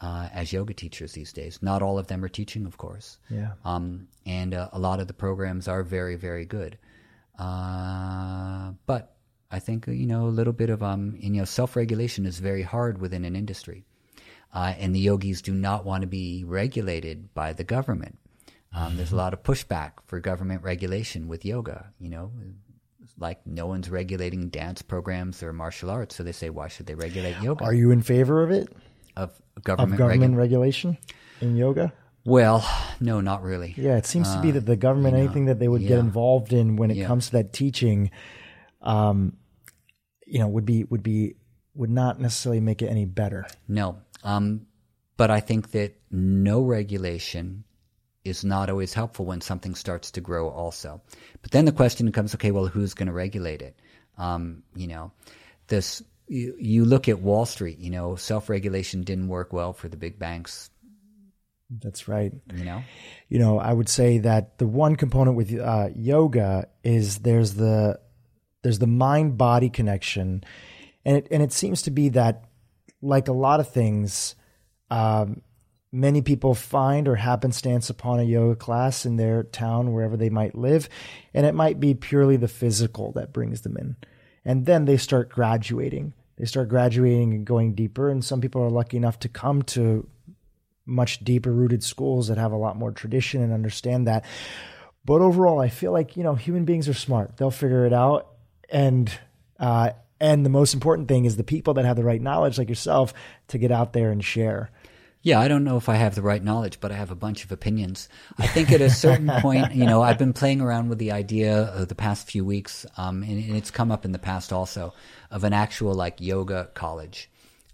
uh, as yoga teachers these days. Not all of them are teaching, of course. Yeah. Um, and uh, a lot of the programs are very, very good. Uh, but I think you know a little bit of um, you know self regulation is very hard within an industry, uh, and the yogis do not want to be regulated by the government. Um, there's a lot of pushback for government regulation with yoga. You know, like no one's regulating dance programs or martial arts, so they say, why should they regulate yoga? Are you in favor of it? Of government, of government regu- regulation in yoga? Well, no, not really. Yeah, it seems uh, to be that the government, you know, anything that they would yeah. get involved in when it yeah. comes to that teaching, um, you know, would be would be would not necessarily make it any better. No, um, but I think that no regulation is not always helpful when something starts to grow. Also, but then the question becomes, okay, well, who's going to regulate it? Um, you know, this you, you look at Wall Street, you know, self regulation didn't work well for the big banks. That's right. You know, you know, I would say that the one component with uh, yoga is there's the there's the mind body connection, and it and it seems to be that like a lot of things, um, many people find or happenstance upon a yoga class in their town wherever they might live, and it might be purely the physical that brings them in, and then they start graduating they start graduating and going deeper. And some people are lucky enough to come to much deeper rooted schools that have a lot more tradition and understand that. But overall, I feel like you know human beings are smart. They'll figure it out, and uh, and the most important thing is the people that have the right knowledge, like yourself, to get out there and share. Yeah, I don't know if I have the right knowledge, but I have a bunch of opinions. I think at a certain point, you know, I've been playing around with the idea of the past few weeks, um, and, and, it's come up in the past also, of an actual like yoga college.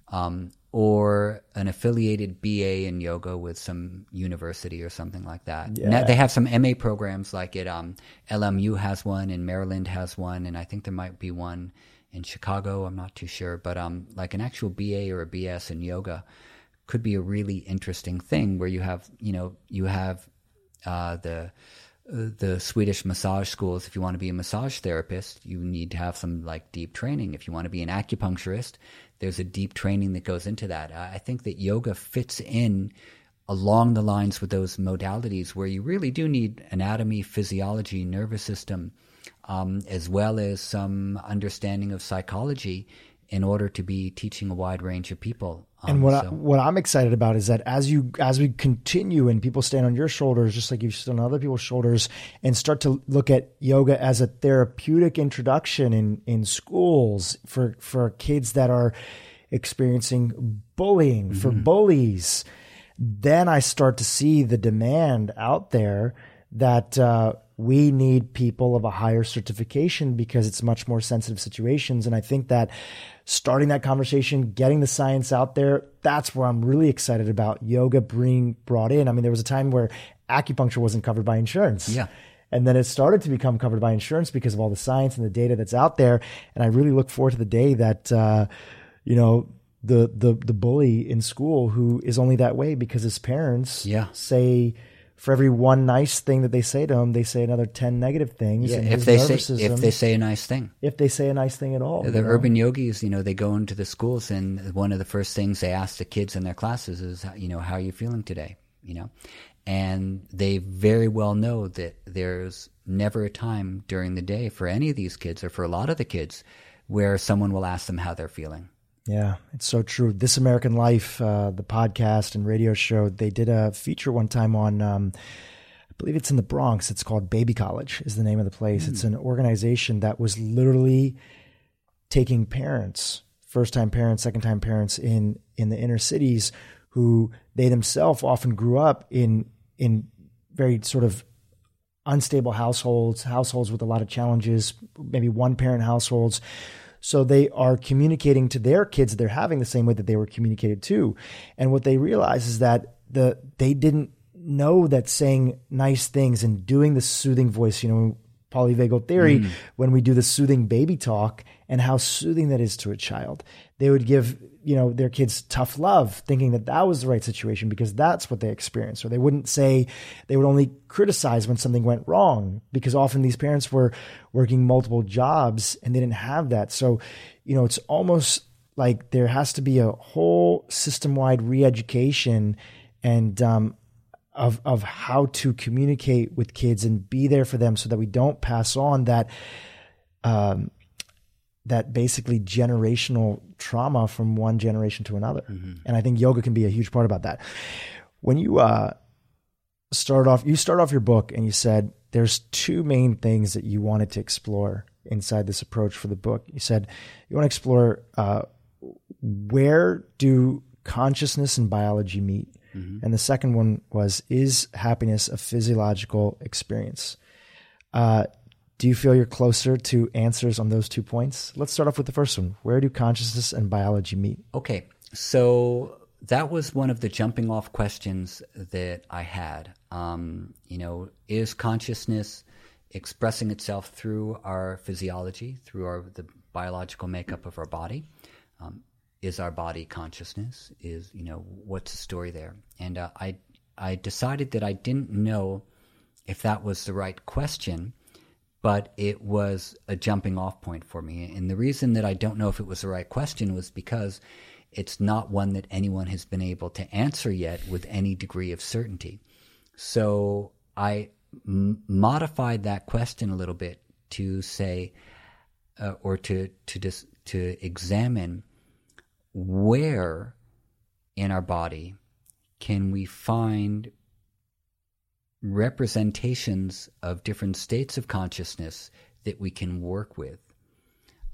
Um, or an affiliated BA in yoga with some university or something like that. Yeah. they have some MA programs like it. Um, LMU has one, and Maryland has one, and I think there might be one in Chicago. I'm not too sure, but um, like an actual BA or a BS in yoga could be a really interesting thing where you have, you know, you have uh, the the Swedish massage schools. If you want to be a massage therapist, you need to have some like deep training. If you want to be an acupuncturist, there's a deep training that goes into that. I think that yoga fits in along the lines with those modalities where you really do need anatomy, physiology, nervous system, um, as well as some understanding of psychology in order to be teaching a wide range of people. Um, and what so. I, what I'm excited about is that as you as we continue and people stand on your shoulders, just like you've stood on other people's shoulders, and start to look at yoga as a therapeutic introduction in in schools for for kids that are experiencing bullying, mm-hmm. for bullies, then I start to see the demand out there that. Uh, we need people of a higher certification because it's much more sensitive situations. And I think that starting that conversation, getting the science out there. That's where I'm really excited about yoga being brought in. I mean, there was a time where acupuncture wasn't covered by insurance. Yeah. And then it started to become covered by insurance because of all the science and the data that's out there. And I really look forward to the day that, uh, you know, the, the, the bully in school who is only that way because his parents yeah. say, for every one nice thing that they say to him, they say another ten negative things. Yeah, if they say if they say a nice thing, if they say a nice thing at all, the urban know? yogis, you know, they go into the schools and one of the first things they ask the kids in their classes is, you know, how are you feeling today? You know, and they very well know that there's never a time during the day for any of these kids or for a lot of the kids where someone will ask them how they're feeling. Yeah, it's so true. This American Life, uh, the podcast and radio show, they did a feature one time on, um, I believe it's in the Bronx. It's called Baby College, is the name of the place. Mm. It's an organization that was literally taking parents, first time parents, second time parents in in the inner cities, who they themselves often grew up in in very sort of unstable households, households with a lot of challenges, maybe one parent households so they are communicating to their kids they're having the same way that they were communicated to. And what they realize is that the they didn't know that saying nice things and doing the soothing voice, you know, polyvagal theory, mm. when we do the soothing baby talk and how soothing that is to a child. They would give you know their kids tough love thinking that that was the right situation because that's what they experienced. Or they wouldn't say they would only criticize when something went wrong because often these parents were working multiple jobs and they didn't have that. So you know it's almost like there has to be a whole system-wide re-education and um, of of how to communicate with kids and be there for them so that we don't pass on that um, that basically generational trauma from one generation to another. Mm-hmm. And I think yoga can be a huge part about that. When you uh, start off, you start off your book and you said there's two main things that you wanted to explore inside this approach for the book. You said you want to explore uh, where do consciousness and biology meet, mm-hmm. and the second one was is happiness a physiological experience. Uh, do you feel you're closer to answers on those two points? Let's start off with the first one. Where do consciousness and biology meet? Okay. So that was one of the jumping off questions that I had. Um, you know, is consciousness expressing itself through our physiology, through our the biological makeup of our body? Um, is our body consciousness? Is you know what's the story there? And uh, I I decided that I didn't know if that was the right question but it was a jumping off point for me. And the reason that I don't know if it was the right question was because it's not one that anyone has been able to answer yet with any degree of certainty. So I m- modified that question a little bit to say, uh, or to to dis- to examine where in our body can we find representations of different states of consciousness that we can work with.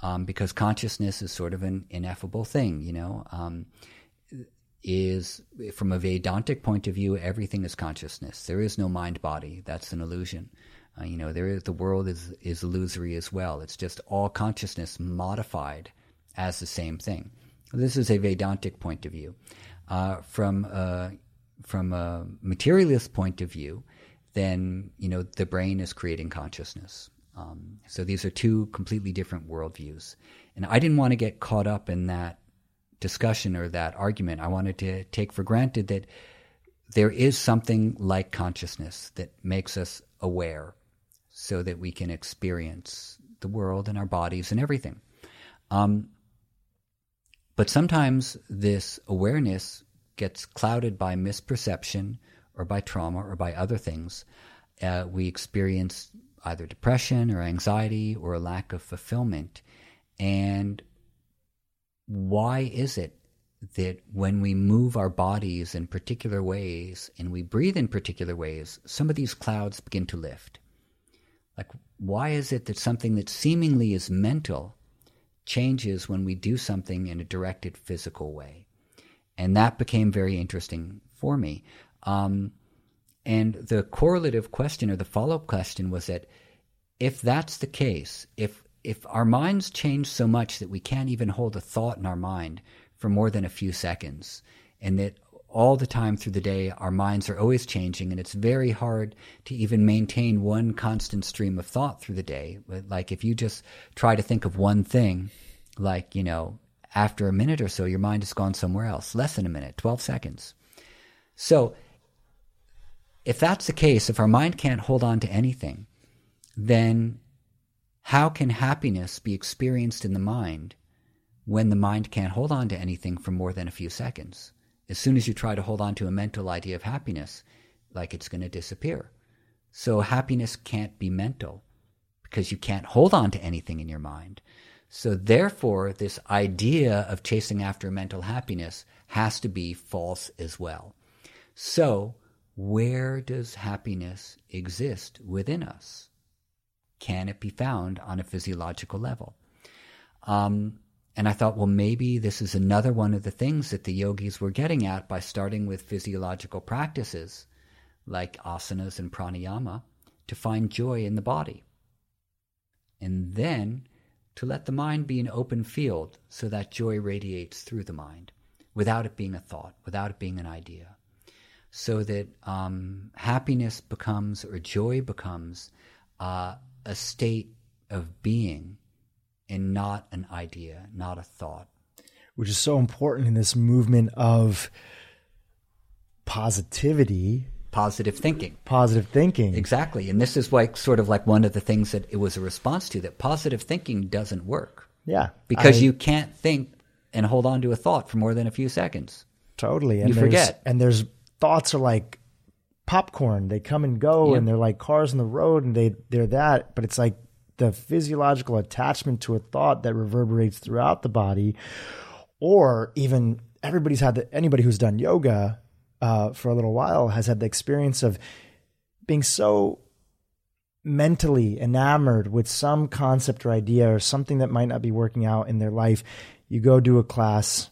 Um, because consciousness is sort of an ineffable thing, you know. Um, is from a Vedantic point of view, everything is consciousness. There is no mind body. That's an illusion. Uh, you know, there is, the world is, is illusory as well. It's just all consciousness modified as the same thing. This is a Vedantic point of view. Uh, from a, from a materialist point of view, then you know the brain is creating consciousness. Um, so these are two completely different worldviews, and I didn't want to get caught up in that discussion or that argument. I wanted to take for granted that there is something like consciousness that makes us aware, so that we can experience the world and our bodies and everything. Um, but sometimes this awareness gets clouded by misperception or by trauma or by other things. Uh, we experience either depression or anxiety or a lack of fulfillment. And why is it that when we move our bodies in particular ways and we breathe in particular ways, some of these clouds begin to lift? Like, why is it that something that seemingly is mental changes when we do something in a directed physical way? And that became very interesting for me. Um, and the correlative question or the follow up question was that if that's the case, if if our minds change so much that we can't even hold a thought in our mind for more than a few seconds, and that all the time through the day our minds are always changing, and it's very hard to even maintain one constant stream of thought through the day. Like if you just try to think of one thing, like, you know, after a minute or so, your mind has gone somewhere else, less than a minute, 12 seconds. So if that's the case, if our mind can't hold on to anything, then how can happiness be experienced in the mind when the mind can't hold on to anything for more than a few seconds? As soon as you try to hold on to a mental idea of happiness, like it's going to disappear. So happiness can't be mental because you can't hold on to anything in your mind. So therefore, this idea of chasing after mental happiness has to be false as well. So where does happiness exist within us? Can it be found on a physiological level? Um, and I thought, well, maybe this is another one of the things that the yogis were getting at by starting with physiological practices like asanas and pranayama to find joy in the body. And then to let the mind be an open field so that joy radiates through the mind without it being a thought, without it being an idea so that um, happiness becomes or joy becomes uh, a state of being and not an idea, not a thought. Which is so important in this movement of positivity. Positive thinking. Positive thinking. Exactly. And this is like sort of like one of the things that it was a response to that positive thinking doesn't work. Yeah. Because I, you can't think and hold on to a thought for more than a few seconds. Totally. And you forget. And there's thoughts are like popcorn. They come and go yep. and they're like cars on the road and they they're that, but it's like the physiological attachment to a thought that reverberates throughout the body or even everybody's had the, anybody who's done yoga uh, for a little while has had the experience of being so mentally enamored with some concept or idea or something that might not be working out in their life. You go do a class,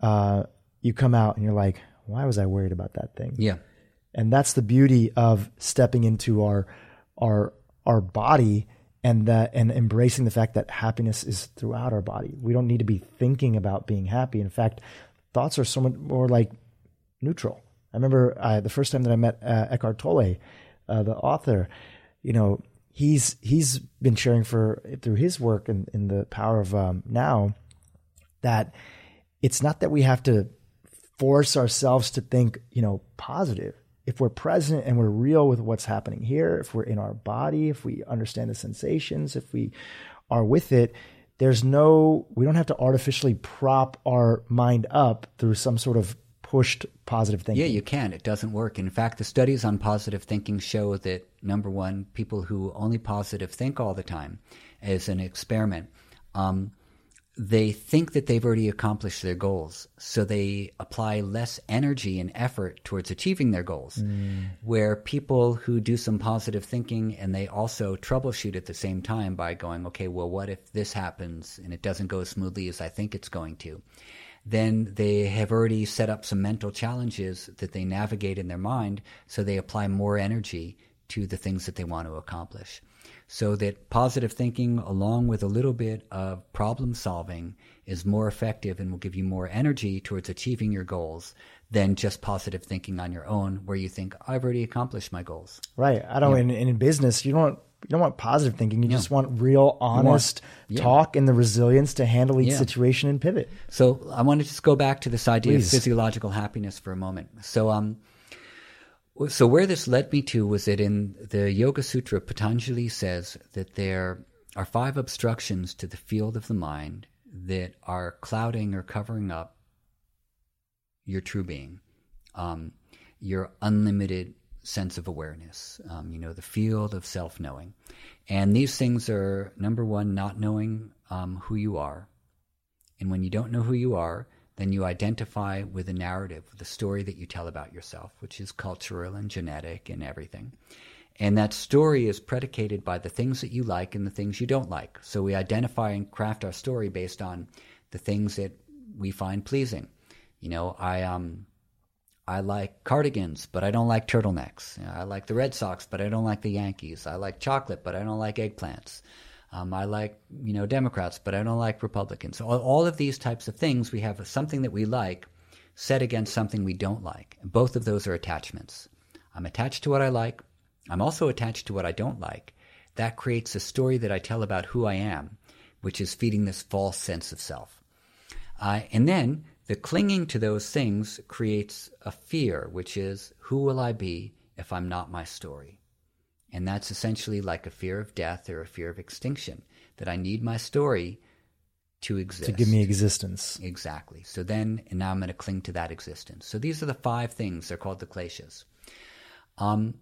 uh, you come out and you're like, why was I worried about that thing? Yeah. And that's the beauty of stepping into our our our body and that and embracing the fact that happiness is throughout our body. We don't need to be thinking about being happy. In fact, thoughts are so much more like neutral. I remember uh, the first time that I met uh, Eckhart Tolle, uh, the author. You know, he's he's been sharing for through his work and in, in the power of um, now that it's not that we have to force ourselves to think, you know, positive. If we're present and we're real with what's happening here, if we're in our body, if we understand the sensations, if we are with it, there's no, we don't have to artificially prop our mind up through some sort of pushed positive thinking. Yeah, you can. It doesn't work. In fact, the studies on positive thinking show that number one, people who only positive think all the time, as an experiment, um, they think that they've already accomplished their goals. So they apply less energy and effort towards achieving their goals. Mm. Where people who do some positive thinking and they also troubleshoot at the same time by going, okay, well, what if this happens and it doesn't go as smoothly as I think it's going to? Then they have already set up some mental challenges that they navigate in their mind. So they apply more energy to the things that they want to accomplish so that positive thinking, along with a little bit of problem solving, is more effective and will give you more energy towards achieving your goals than just positive thinking on your own, where you think, I've already accomplished my goals. Right. I don't, yeah. in, in business, you don't you don't want positive thinking. You just want real, honest want, yeah. talk and the resilience to handle each yeah. situation and pivot. So I want to just go back to this idea Please. of physiological happiness for a moment. So um, so where this led me to was that in the Yoga Sutra, Patanjali says that there are five obstructions to the field of the mind that are clouding or covering up your true being, um, your unlimited sense of awareness, um, you know, the field of self knowing. And these things are number one, not knowing um, who you are. And when you don't know who you are, then you identify with a narrative, the story that you tell about yourself, which is cultural and genetic and everything. And that story is predicated by the things that you like and the things you don't like. So we identify and craft our story based on the things that we find pleasing. You know, I um I like cardigans, but I don't like turtlenecks. You know, I like the Red Sox, but I don't like the Yankees. I like chocolate, but I don't like eggplants. Um, I like, you know, Democrats, but I don't like Republicans. All, all of these types of things, we have something that we like set against something we don't like. And both of those are attachments. I'm attached to what I like. I'm also attached to what I don't like. That creates a story that I tell about who I am, which is feeding this false sense of self. Uh, and then the clinging to those things creates a fear, which is who will I be if I'm not my story? And that's essentially like a fear of death or a fear of extinction, that I need my story to exist. To give me existence. Exactly. So then, and now I'm going to cling to that existence. So these are the five things. They're called the kleshas. Um,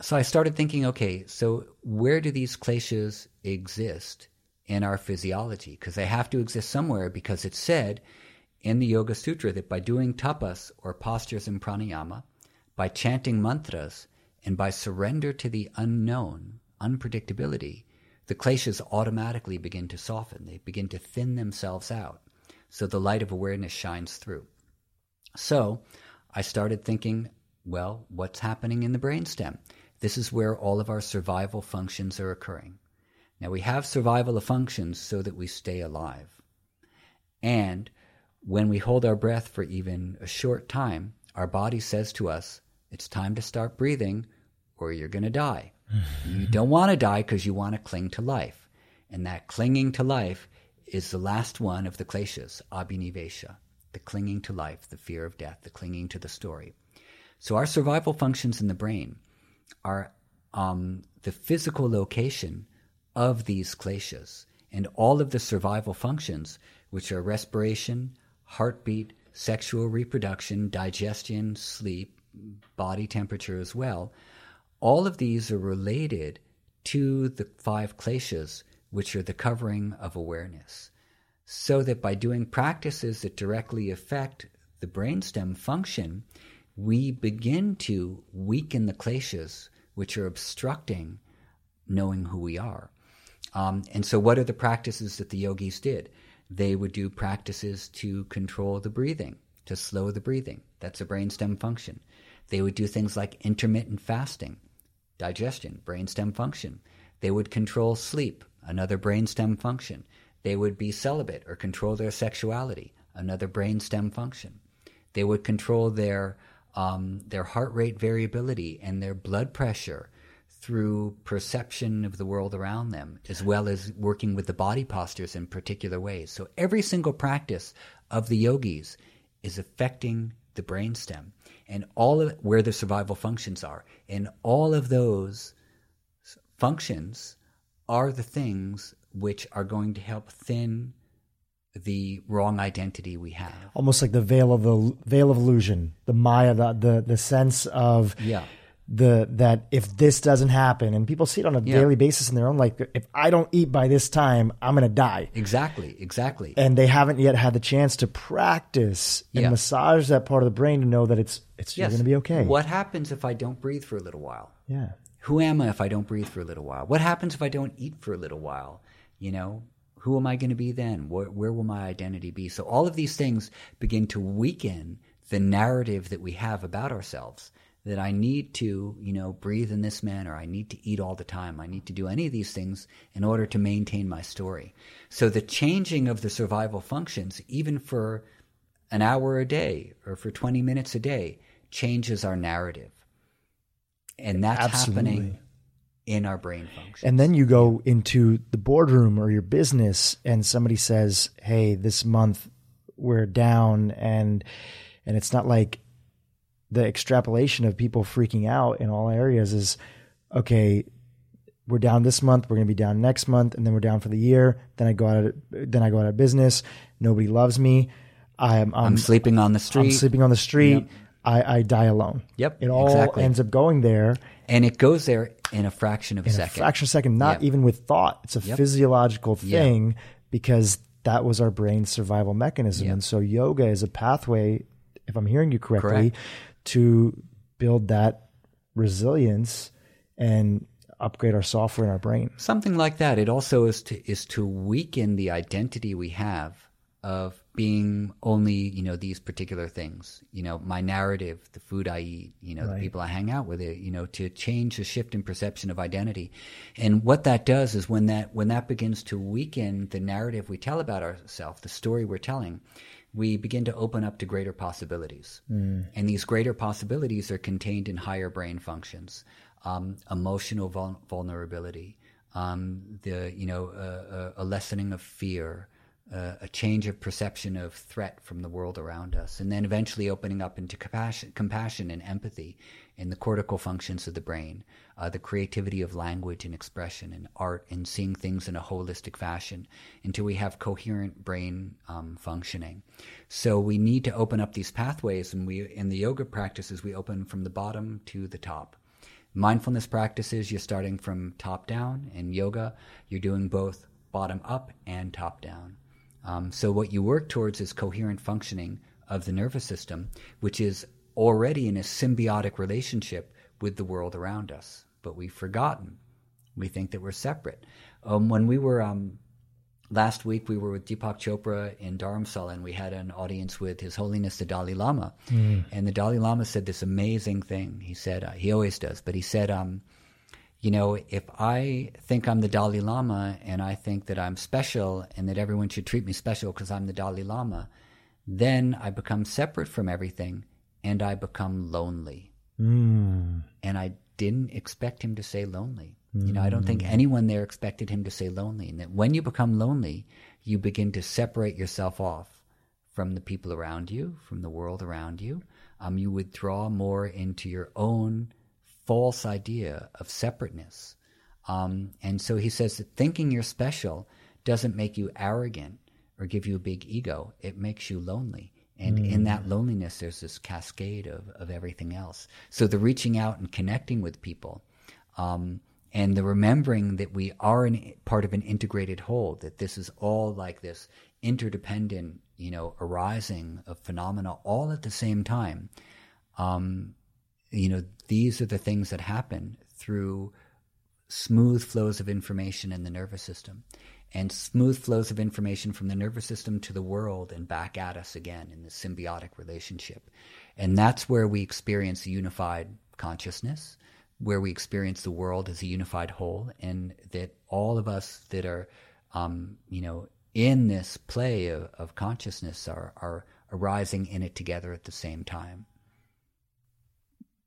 so I started thinking, okay, so where do these kleshas exist in our physiology? Because they have to exist somewhere because it's said in the Yoga Sutra that by doing tapas or postures in pranayama, by chanting mantras, and by surrender to the unknown, unpredictability, the kleshas automatically begin to soften. They begin to thin themselves out. So the light of awareness shines through. So I started thinking, well, what's happening in the brainstem? This is where all of our survival functions are occurring. Now we have survival of functions so that we stay alive. And when we hold our breath for even a short time, our body says to us, it's time to start breathing or you're going to die. you don't want to die because you want to cling to life. And that clinging to life is the last one of the kleshas, abhinivesha, the clinging to life, the fear of death, the clinging to the story. So our survival functions in the brain are um, the physical location of these kleshas. And all of the survival functions, which are respiration, heartbeat, sexual reproduction, digestion, sleep, body temperature as well. All of these are related to the five kleshas, which are the covering of awareness. So that by doing practices that directly affect the brainstem function, we begin to weaken the kleshas, which are obstructing knowing who we are. Um, and so, what are the practices that the yogis did? They would do practices to control the breathing, to slow the breathing. That's a brainstem function. They would do things like intermittent fasting, digestion, brainstem function. They would control sleep, another brainstem function. They would be celibate or control their sexuality, another brainstem function. They would control their um, their heart rate variability and their blood pressure through perception of the world around them, as well as working with the body postures in particular ways. So every single practice of the yogis is affecting the brainstem and all of where the survival functions are. And all of those functions are the things which are going to help thin the wrong identity we have. Almost like the veil of the veil of illusion, the Maya, the the, the sense of yeah. The that if this doesn't happen and people see it on a Yeah. daily basis in their own life if i don't eat by this time i'm going to die Exactly, exactly. and they haven't yet had the chance to practice and Yeah. massage that part of the brain to know that it's it's you're yes. going to be okay What happens if I don't breathe for a little while? yeah Who am I if I don't breathe for a little while? What happens if I don't eat for a little while? You know, who am I going to be then? Where, where will my identity be? So all of these things begin to weaken the narrative that we have about ourselves. That I need to, you know, breathe in this manner. I need to eat all the time. I need to do any of these things in order to maintain my story. So the changing of the survival functions, even for an hour a day or for 20 minutes a day, changes our narrative. And that's Absolutely. happening in our brain function. and then you go into the boardroom or your business and somebody says hey this month we're down and and it's not like the extrapolation of people freaking out in all areas is okay we're down this month we're going to be down next month and then we're down for the year then i go out of, then i go out of business nobody loves me i'm i'm, I'm sleeping on the street. I'm sleeping on the street I, I die alone Yep, it all exactly. ends up going there and it goes there in a fraction of a in a second. fraction of a second, not Yeah. even with thought. It's a Yep. physiological thing because that was our brain's survival mechanism. And so yoga is a pathway, if I'm hearing you correctly, Correct. To build that resilience and upgrade our software in our brain. Something like that. It also is to is to weaken the identity we have of being only, you know, these particular things. You know, my narrative, the food I eat, you know, the people I hang out with, it, you know, to change the shift in perception of identity. And what that does is when that when that begins to weaken the narrative we tell about ourselves, the story we're telling, we begin to open up to greater possibilities. And these greater possibilities are contained in higher brain functions, um, emotional vul- vulnerability, um, the you know uh, a, a lessening of fear, uh, a change of perception of threat from the world around us, and then eventually opening up into compassion, compassion and empathy in the cortical functions of the brain, uh, the creativity of language and expression and art, and seeing things in a holistic fashion until we have coherent brain um, functioning. So we need to open up these pathways, and we in the yoga practices we open from the bottom to the top. Mindfulness practices, you're starting from top down. In yoga, you're doing both bottom up and top down. Um, so, what you work towards is coherent functioning of the nervous system, which is already in a symbiotic relationship with the world around us. But we've forgotten. We think that we're separate. Um, when we were um, last week we were with Deepak Chopra in Dharamsala and we had an audience with His Holiness the Dalai Lama. And the Dalai Lama said this amazing thing. He said, uh, he always does, but he said, um, you know, if I think I'm the Dalai Lama and I think that I'm special and that everyone should treat me special because I'm the Dalai Lama, then I become separate from everything and I become lonely. Mm. And I didn't expect him to say lonely. You know, I don't think anyone there expected him to say lonely. And that when you become lonely, you begin to separate yourself off from the people around you, from the world around you. Um, you withdraw more into your own false idea of separateness. Um, and so he says that thinking you're special doesn't make you arrogant or give you a big ego. It makes you lonely. And in that loneliness, there's this cascade of, of everything else. So the reaching out and connecting with people, um, and the remembering that we are an, part of an integrated whole, that this is all like this interdependent, you know, arising of phenomena all at the same time. Um, you know, these are the things that happen through smooth flows of information in the nervous system and smooth flows of information from the nervous system to the world and back at us again in this symbiotic relationship. And that's where we experience unified consciousness, where we experience the world as a unified whole, and that all of us that are, um, you know, in this play of, of consciousness are, are arising in it together at the same time.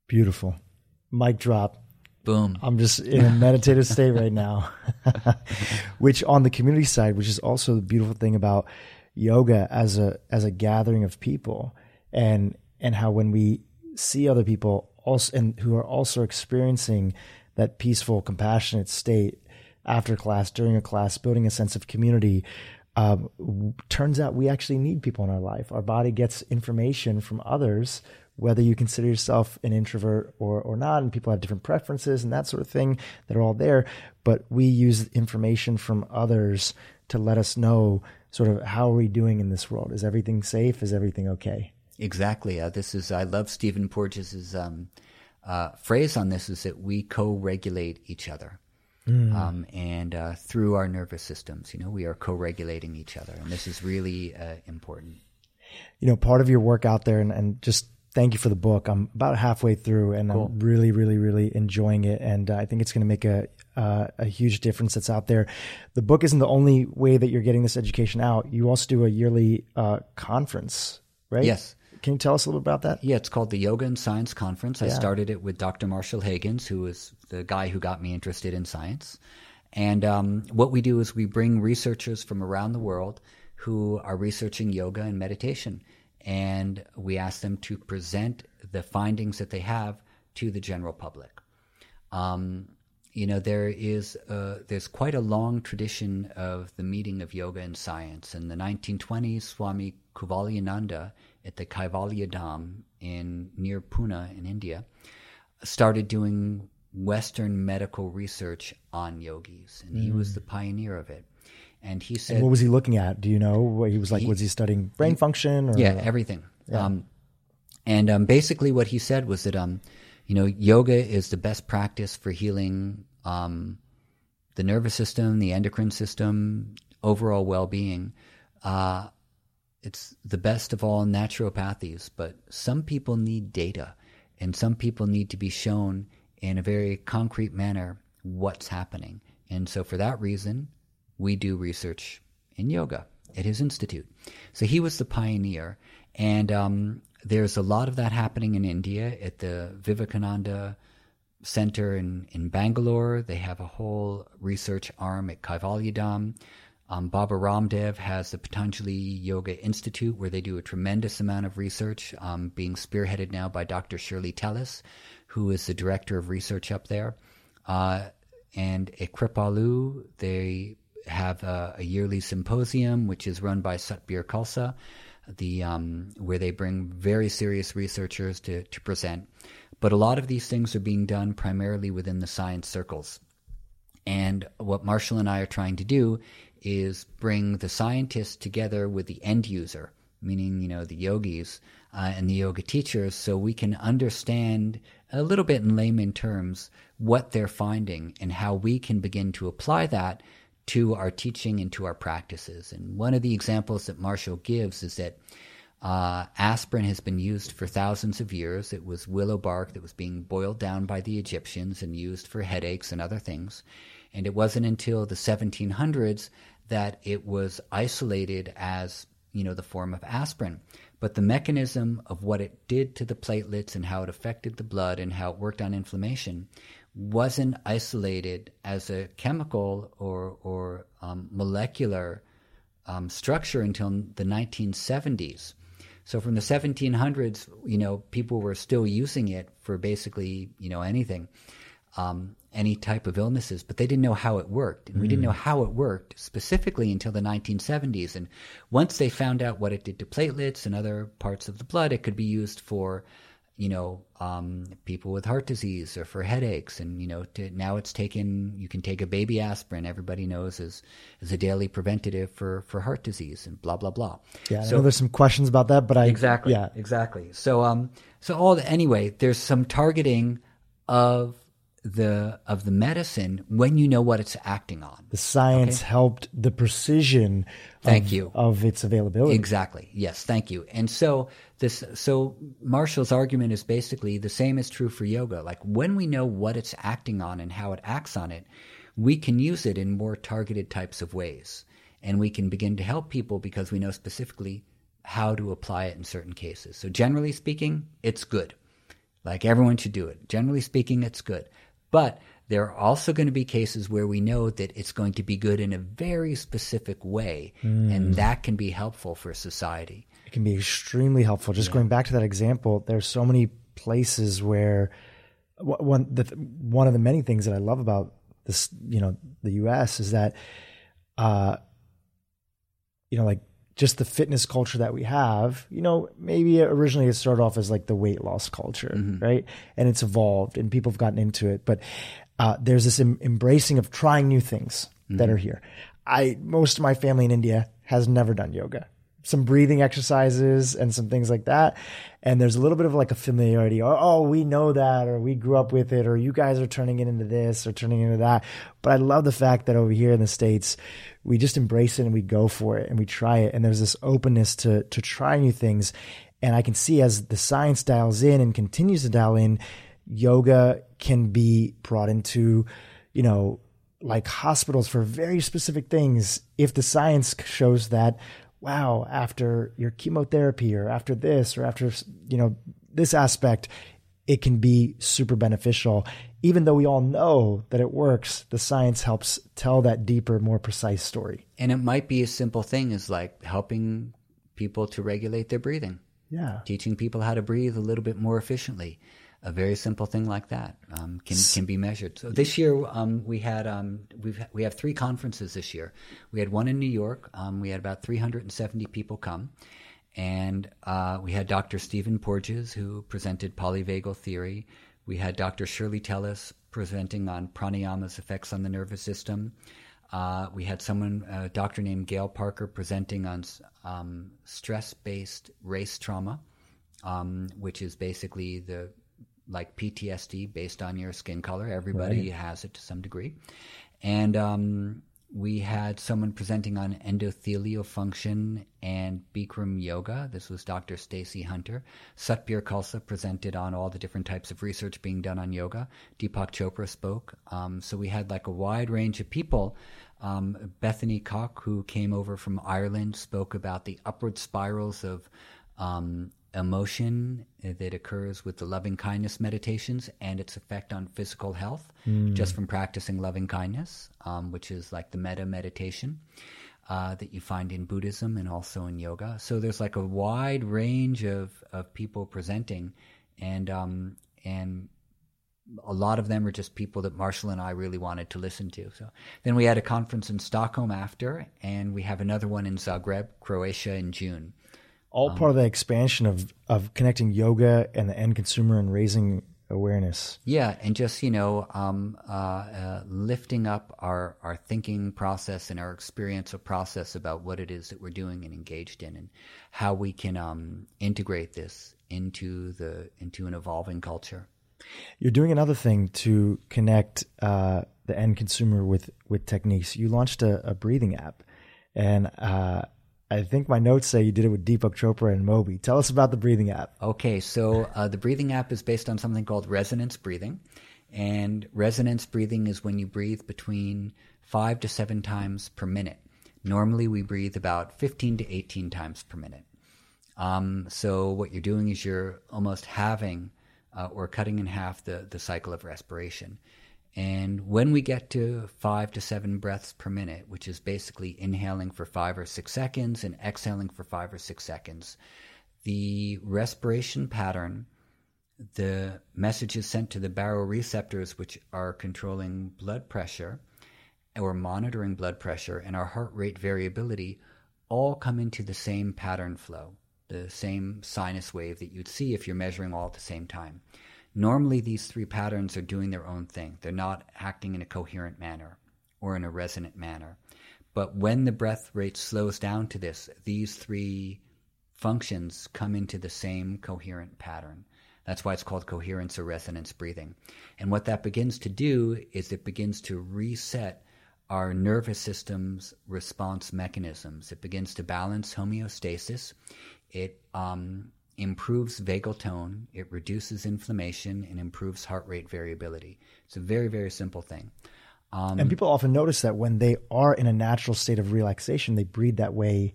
Beautiful. Mic drop. Boom. I'm just in a meditative state right now. which on the community side, which is also the beautiful thing about yoga as a as a gathering of people and and how when we see other people also and who are also experiencing that peaceful, compassionate state after class, during a class, building a sense of community. Um, turns out we actually need people in our life. Our body gets information from others whether you consider yourself an introvert or, or not, and people have different preferences and that sort of thing that are all there. But we use information from others to let us know sort of how are we doing in this world? Is everything safe? Is everything okay? Exactly. Uh, this is I love Stephen Porges's um, uh, phrase on this is that we co-regulate each other. Mm. Um, and uh, through our nervous systems, you know, we are co-regulating each other, and this is really uh, important. You know, part of your work out there, and, and just thank you for the book. I'm about halfway through, and cool. I'm really, really, really enjoying it, and uh, I think it's going to make a uh, a huge difference that's out there. The book isn't the only way that you're getting this education out. You also do a yearly uh, conference, right? Yes. Can you tell us a little about that? Yeah, it's called the Yoga and Science Conference. I started it with Dr. Marshall Hagins, who was the guy who got me interested in science. And um, what we do is we bring researchers from around the world who are researching yoga and meditation. And we ask them to present the findings that they have to the general public. Um, you know, there is uh, there's quite a long tradition of the meeting of yoga and science. In the 1920s, Swami Kuvalayananda at the Kaivalya Dham in near Pune in India started doing Western medical research on yogis, and mm. he was mm. the pioneer of it. And he said, and "What was he looking at? Do you know? What he was like? He, was he studying brain he, function? Or, yeah, everything. Yeah. Um, and um, basically, what he said was that, um, you know, yoga is the best practice for healing um, the nervous system, the endocrine system, overall well-being. Uh, it's the best of all naturopathies, but some people need data and some people need to be shown in a very concrete manner what's happening. And so, for that reason, we do research in yoga at his institute. So, he was the pioneer. And um, there's a lot of that happening in India at the Vivekananda Center in, in Bangalore. They have a whole research arm at Kaivalya Dham. Um, Baba Ramdev has the Patanjali Yoga Institute where they do a tremendous amount of research, um, being spearheaded now by Dr. Shirley Telles, who is the director of research up there. Uh, and at Kripalu, they have a, a, yearly symposium which is run by Satbir Khalsa, the um, where they bring very serious researchers to, to present. But a lot of these things are being done primarily within the science circles. And what Marshall and I are trying to do is bring the scientists together with the end user, meaning you know the yogis uh, and the yoga teachers, so we can understand a little bit in layman terms what they're finding and how we can begin to apply that to our teaching and to our practices. And one of the examples that Marshall gives is that uh, aspirin has been used for thousands of years. It was willow bark that was being boiled down by the Egyptians and used for headaches and other things. And it wasn't until the 1700s that it was isolated as you know the form of aspirin but the mechanism of what it did to the platelets and how it affected the blood and how it worked on inflammation wasn't isolated as a chemical or or um, molecular um, structure until the 1970s. So from the 1700s, you know, people were still using it for basically you know anything. Um, any type of illnesses, but they didn't know how it worked. And we didn't know mm. how it worked specifically until the 1970s. And once they found out what it did to platelets and other parts of the blood, it could be used for, you know, um, people with heart disease or for headaches. And, you know, to, now it's taken, you can take a baby aspirin, everybody knows is, is a daily preventative for, for heart disease and blah, blah, blah. Yeah, so, there's some questions about that, but I. Exactly. Yeah. Exactly. So, um, so all the, anyway, there's some targeting of the of the medicine when you know what it's acting on. The science okay? helped the precision. Thank of, you of its availability. Exactly. Yes. Thank you. And so this so Marshall's argument is basically the same is true for yoga. Like when we know what it's acting on and how it acts on it, we can use it in more targeted types of ways, and we can begin to help people because we know specifically how to apply it in certain cases. So generally speaking, it's good. Like everyone should do it. Generally speaking, it's good. But there are also going to be cases where we know that it's going to be good in a very specific way, mm. and that can be helpful for society. It can be extremely helpful. Just yeah. going back to that example, there's so many places where one the, one of the many things that I love about this, you know, the U.S. is that, uh, you know, like just the fitness culture that we have, you know, maybe originally it started off as like the weight loss culture, mm-hmm. right? And it's evolved and people have gotten into it. But uh, there's this em- embracing of trying new things mm-hmm. that are here. I most of my family in India has never done yoga. Some breathing exercises and some things like that. And there's a little bit of like a familiarity. Oh, oh, we know that, or we grew up with it, or you guys are turning it into this or turning into that. But I love the fact that over here in the States, we just embrace it and we go for it and we try it. And there's this openness to to try new things. And I can see as the science dials in and continues to dial in, yoga can be brought into, you know, like hospitals for very specific things if the science shows that wow after your chemotherapy or after this or after you know this aspect it can be super beneficial. Even though we all know that it works the science helps tell that deeper more precise story. And it might be a simple thing as like helping people to regulate their breathing. Yeah. Teaching people how to breathe a little bit more efficiently a very simple thing like that um, can can be measured. So this year um, we had um, we've we have three conferences this year. We had one in New York. Um, we had about 370 people come, and uh, we had Dr. Stephen Porges who presented polyvagal theory. We had Dr. Shirley Telles presenting on pranayama's effects on the nervous system. Uh, we had someone, a doctor named Gail Parker, presenting on um, stress-based race trauma, um, which is basically the like PTSD based on your skin color. Everybody right. has it to some degree. And um, we had someone presenting on endothelial function and Bikram yoga. This was Dr. Stacy Hunter. Satbir Khalsa presented on all the different types of research being done on yoga. Deepak Chopra spoke. Um, so we had like a wide range of people. Um, Bethany Kok, who came over from Ireland, spoke about the upward spirals of um, emotion that occurs with the loving kindness meditations and its effect on physical health mm. just from practicing loving kindness, um, which is like the metta meditation uh, that you find in Buddhism and also in yoga. So there's like a wide range of, of people presenting, and um, and a lot of them are just people that Marshall and I really wanted to listen to. So then we had a conference in Stockholm after, and we have another one in Zagreb, Croatia, in June all um, part of the expansion of of connecting yoga and the end consumer and raising awareness. Yeah, and just you know, um, uh, uh, lifting up our our thinking process and our experiential process about what it is that we're doing and engaged in, and how we can um, integrate this into the into an evolving culture. You're doing another thing to connect uh, the end consumer with with techniques. You launched a, a breathing app, and uh, I think my notes say you did it with Deepak Chopra and Moby. Tell us about the breathing app. Okay, so uh, the breathing app is based on something called resonance breathing. And resonance breathing is when you breathe between five to seven times per minute. Normally, we breathe about 15 to 18 times per minute. Um, so, what you're doing is you're almost halving uh, or cutting in half the, the cycle of respiration. And when we get to five to seven breaths per minute, which is basically inhaling for five or six seconds and exhaling for five or six seconds, the respiration pattern, the message is sent to the baroreceptors, which are controlling blood pressure or monitoring blood pressure and our heart rate variability, all come into the same pattern flow, the same sinus wave that you'd see if you're measuring all at the same time. Normally, these three patterns are doing their own thing. They're not acting in a coherent manner or in a resonant manner. But when the breath rate slows down to this, these three functions come into the same coherent pattern. That's why it's called coherence or resonance breathing. And what that begins to do is it begins to reset our nervous system's response mechanisms. It begins to balance homeostasis. It um, improves vagal tone, it reduces inflammation, and improves heart rate variability. It's a very, very simple thing. Um, and people often notice that when they are in a natural state of relaxation, they breathe that way.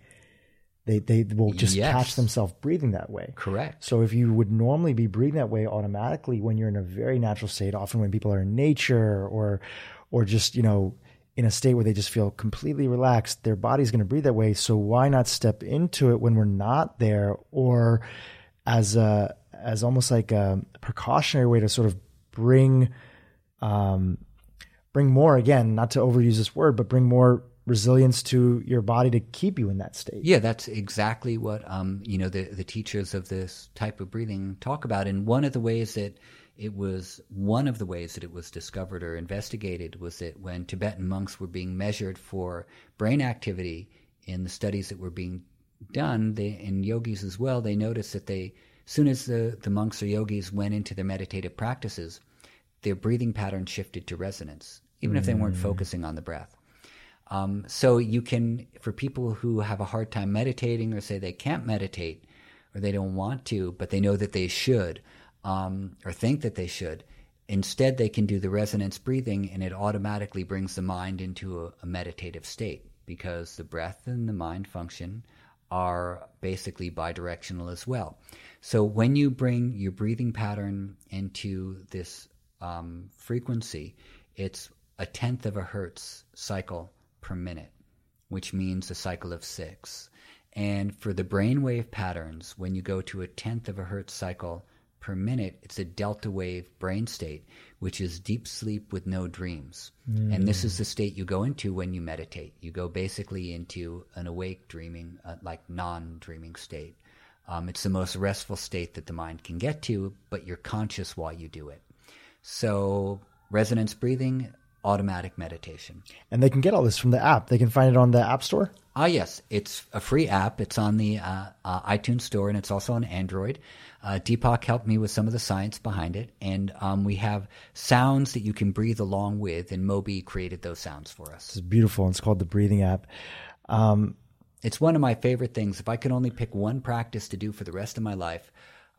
They, they will just yes. catch themselves breathing that way. Correct. So if you would normally be breathing that way automatically when you're in a very natural state, often when people are in nature or or just, you know, in a state where they just feel completely relaxed, their body's going to breathe that way. So why not step into it when we're not there, or as a as almost like a precautionary way to sort of bring um, bring more again, not to overuse this word, but bring more resilience to your body to keep you in that state. Yeah, that's exactly what um, you know the the teachers of this type of breathing talk about. And one of the ways that it was one of the ways that it was discovered or investigated was that when Tibetan monks were being measured for brain activity in the studies that were being done, they, in yogis as well, they noticed that they, as soon as the, the monks or yogis went into their meditative practices, their breathing pattern shifted to resonance, even mm. if they weren't mm. focusing on the breath. Um, so you can, for people who have a hard time meditating or say they can't meditate or they don't want to, but they know that they should, um, or think that they should. Instead, they can do the resonance breathing, and it automatically brings the mind into a, a meditative state because the breath and the mind function are basically bidirectional as well. So when you bring your breathing pattern into this um, frequency, it's a tenth of a hertz cycle per minute, which means a cycle of six. And for the brainwave patterns, when you go to a tenth of a hertz cycle per minute, it's a delta wave brain state, which is deep sleep with no dreams. Mm. And this is the state you go into when you meditate. You go basically into an awake dreaming, uh, like non dreaming state. Um, it's the most restful state that the mind can get to, but you're conscious while you do it. So, resonance breathing, automatic meditation. And they can get all this from the app. They can find it on the App Store? Ah, yes. It's a free app. It's on the uh, uh, iTunes Store and it's also on Android. Uh, Deepak helped me with some of the science behind it. And um, we have sounds that you can breathe along with, and Moby created those sounds for us. It's beautiful. It's called the Breathing app. Um, it's one of my favorite things. If I could only pick one practice to do for the rest of my life,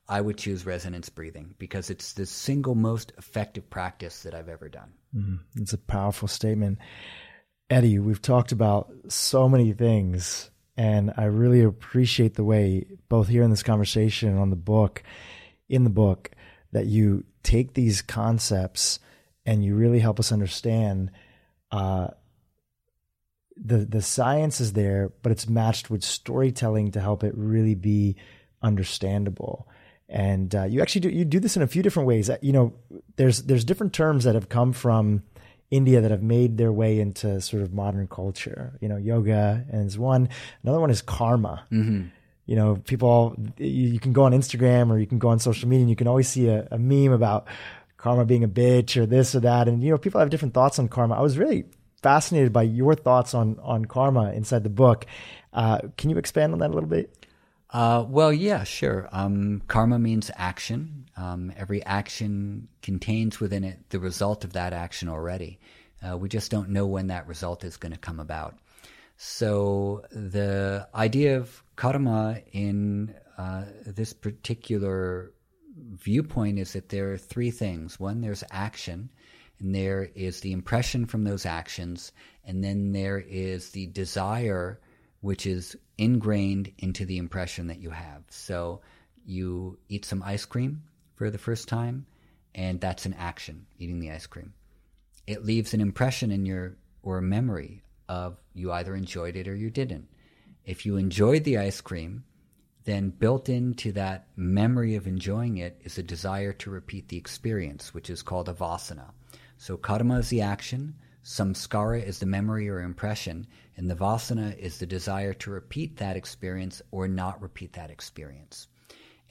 I would choose resonance breathing because it's the single most effective practice that I've ever done. Mm, it's a powerful statement. Eddie, we've talked about so many things, and I really appreciate the way, both here in this conversation and on the book, in the book, that you take these concepts and you really help us understand uh, the the science is there, but it's matched with storytelling to help it really be understandable and uh, you actually do you do this in a few different ways. Uh, you know, there's there's different terms that have come from India that have made their way into sort of modern culture. You know, yoga and is one. Another one is karma. Mm-hmm. You know, people all, you, you, can go on Instagram or you can go on social media and you can always see a, a meme about karma being a bitch or this or that. And you know, people have different thoughts on karma. I was really fascinated by your thoughts on on karma inside the book. Uh, can you expand on that a little bit? Uh, well, yeah, sure. Um, karma means action. Um, every action contains within it the result of that action already. Uh, we just don't know when that result is going to come about. So the idea of karma in uh, this particular viewpoint is that there are three things. One, there's action, and there is the impression from those actions, and then there is the desire which is ingrained into the impression that you have. So you eat some ice cream for the first time, and that's an action, eating the ice cream. It leaves an impression in your or a memory of you either enjoyed it or you didn't. If you enjoyed the ice cream, then built into that memory of enjoying it is a desire to repeat the experience, which is called a vasana. So karma is the action, samskara is the memory or impression, and the vasana is the desire to repeat that experience or not repeat that experience.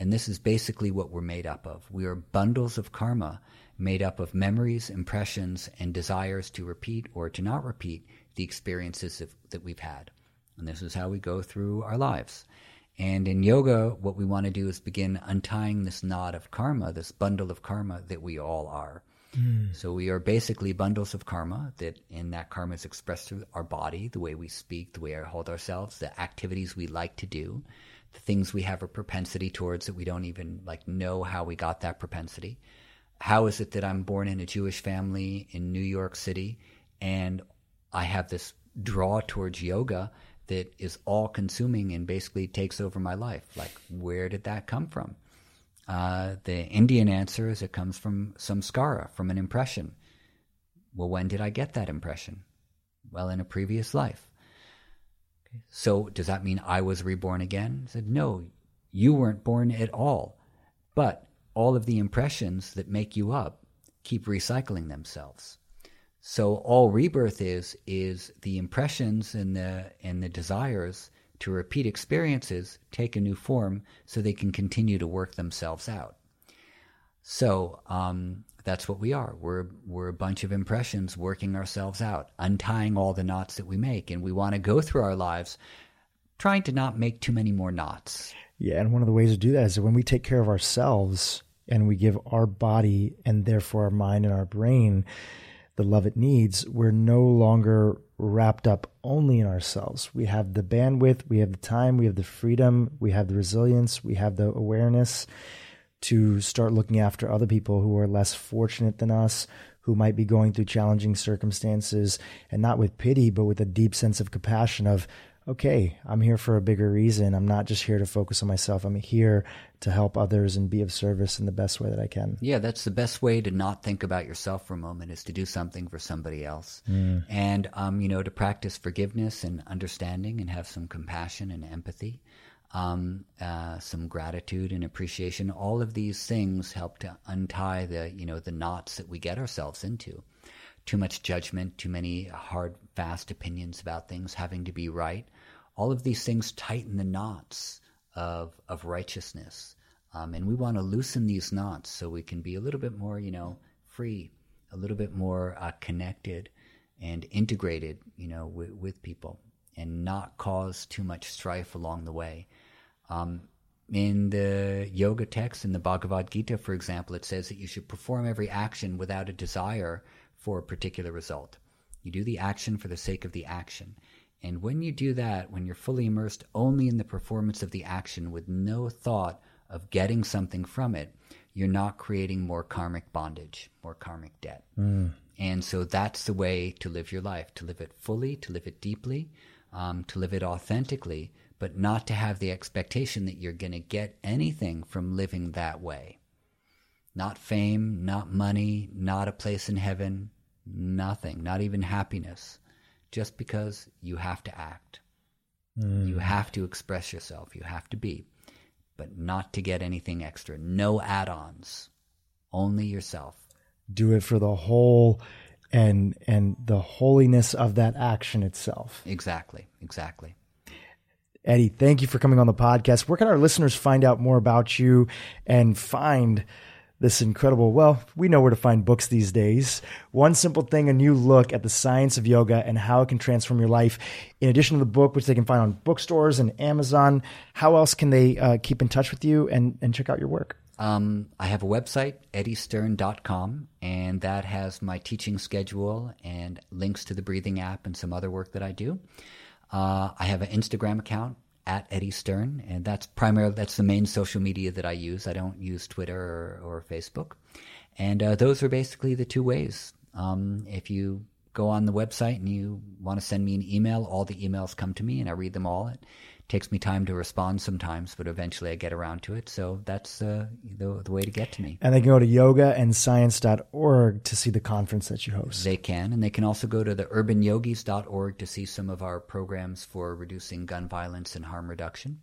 And this is basically what we're made up of. We are bundles of karma made up of memories, impressions, and desires to repeat or to not repeat the experiences of, that we've had. And this is how we go through our lives. And in yoga, what we want to do is begin untying this knot of karma, this bundle of karma that we all are. Mm. So we are basically bundles of karma that in that karma is expressed through our body, the way we speak, the way we hold ourselves, the activities we like to do, the things we have a propensity towards that we don't even like know how we got that propensity. How is it that I'm born in a Jewish family in New York City and I have this draw towards yoga that is all consuming and basically takes over my life? Like, where did that come from? Uh, the Indian answer is it comes from samskara, from an impression. Well, when did I get that impression? Well, in a previous life. Okay. So, does that mean I was reborn again? I said, no, you weren't born at all. But all of the impressions that make you up keep recycling themselves. So all rebirth is is the impressions and the and the desires to repeat experiences take a new form so they can continue to work themselves out. So um, that's what we are. We're we're a bunch of impressions working ourselves out, untying all the knots that we make, and we want to go through our lives trying to not make too many more knots. Yeah, and one of the ways to do that is when we take care of ourselves and we give our body and therefore our mind and our brain the love it needs, we're no longer wrapped up only in ourselves. We have the bandwidth, we have the time, we have the freedom, we have the resilience, we have the awareness to start looking after other people who are less fortunate than us, who might be going through challenging circumstances, and not with pity, but with a deep sense of compassion of, okay, I'm here for a bigger reason. I'm not just here to focus on myself. I'm here to help others and be of service in the best way that I can. Yeah, that's the best way to not think about yourself for a moment is to do something for somebody else. Mm. And, um, you know, to practice forgiveness and understanding and have some compassion and empathy um, uh, some gratitude and appreciation. All of these things help to untie the you know the knots that we get ourselves into. Too much judgment, too many hard, fast opinions about things, having to be right. All of these things tighten the knots of of righteousness, um, and we want to loosen these knots so we can be a little bit more you know free, a little bit more uh, connected and integrated, you know, with, with people and not cause too much strife along the way. Um, in the yoga text in the Bhagavad Gita, for example, it says that you should perform every action without a desire for a particular result. You do the action for the sake of the action. And when you do that, when you're fully immersed only in the performance of the action with no thought of getting something from it, you're not creating more karmic bondage, more karmic debt. Mm. And so that's the way to live your life to live it fully, to live it deeply, um, to live it authentically, but not to have the expectation that you're going to get anything from living that way. Not fame, not money, not a place in heaven, nothing, not even happiness, just because you have to act. Mm. You have to express yourself, you have to be, but not to get anything extra. No add ons, only yourself. Do it for the whole and and the holiness of that action itself. Exactly, exactly. Eddie, thank you for coming on the podcast. Where can our listeners find out more about you and find this incredible? Well, we know where to find books these days. One simple thing, a new look at the science of yoga and how it can transform your life. In addition to the book, which they can find on bookstores and Amazon, how else can they uh, keep in touch with you and, and check out your work? Um, I have a website, eddiestern.com, and that has my teaching schedule and links to the breathing app and some other work that I do. Uh, I have an Instagram account at Eddie Stern, and that's primarily that's the main social media that I use. I don't use Twitter or, or Facebook, and uh, those are basically the two ways. Um, if you go on the website and you want to send me an email, all the emails come to me, and I read them all. It, takes me time to respond sometimes, but eventually I get around to it. So that's uh, the, the way to get to me. And they can go to yogaandscience.org to see the conference that you host. They can. And they can also go to the urbanyogis.org to see some of our programs for reducing gun violence and harm reduction.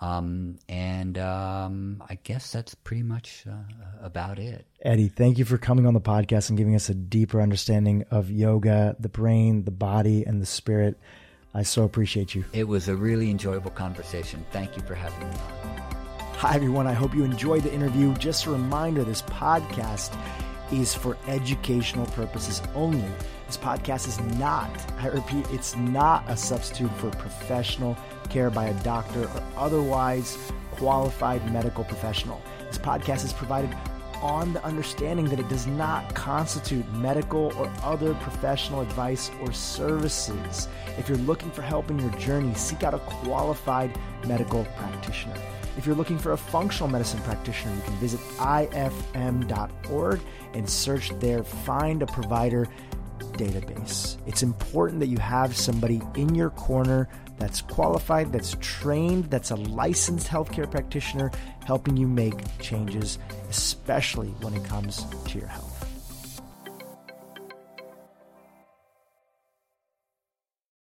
Um, and um, I guess that's pretty much uh, about it. Eddie, thank you for coming on the podcast and giving us a deeper understanding of yoga, the brain, the body, and the spirit. I so appreciate you. It was a really enjoyable conversation. Thank you for having me on. Hi, everyone. I hope you enjoyed the interview. Just a reminder this podcast is for educational purposes only. This podcast is not, I repeat, it's not a substitute for professional care by a doctor or otherwise qualified medical professional. This podcast is provided on the understanding that it does not constitute medical or other professional advice or services. If you're looking for help in your journey, seek out a qualified medical practitioner. If you're looking for a functional medicine practitioner, you can visit ifm.org and search there, find a provider database. It's important that you have somebody in your corner that's qualified, that's trained, that's a licensed healthcare practitioner helping you make changes, especially when it comes to your health.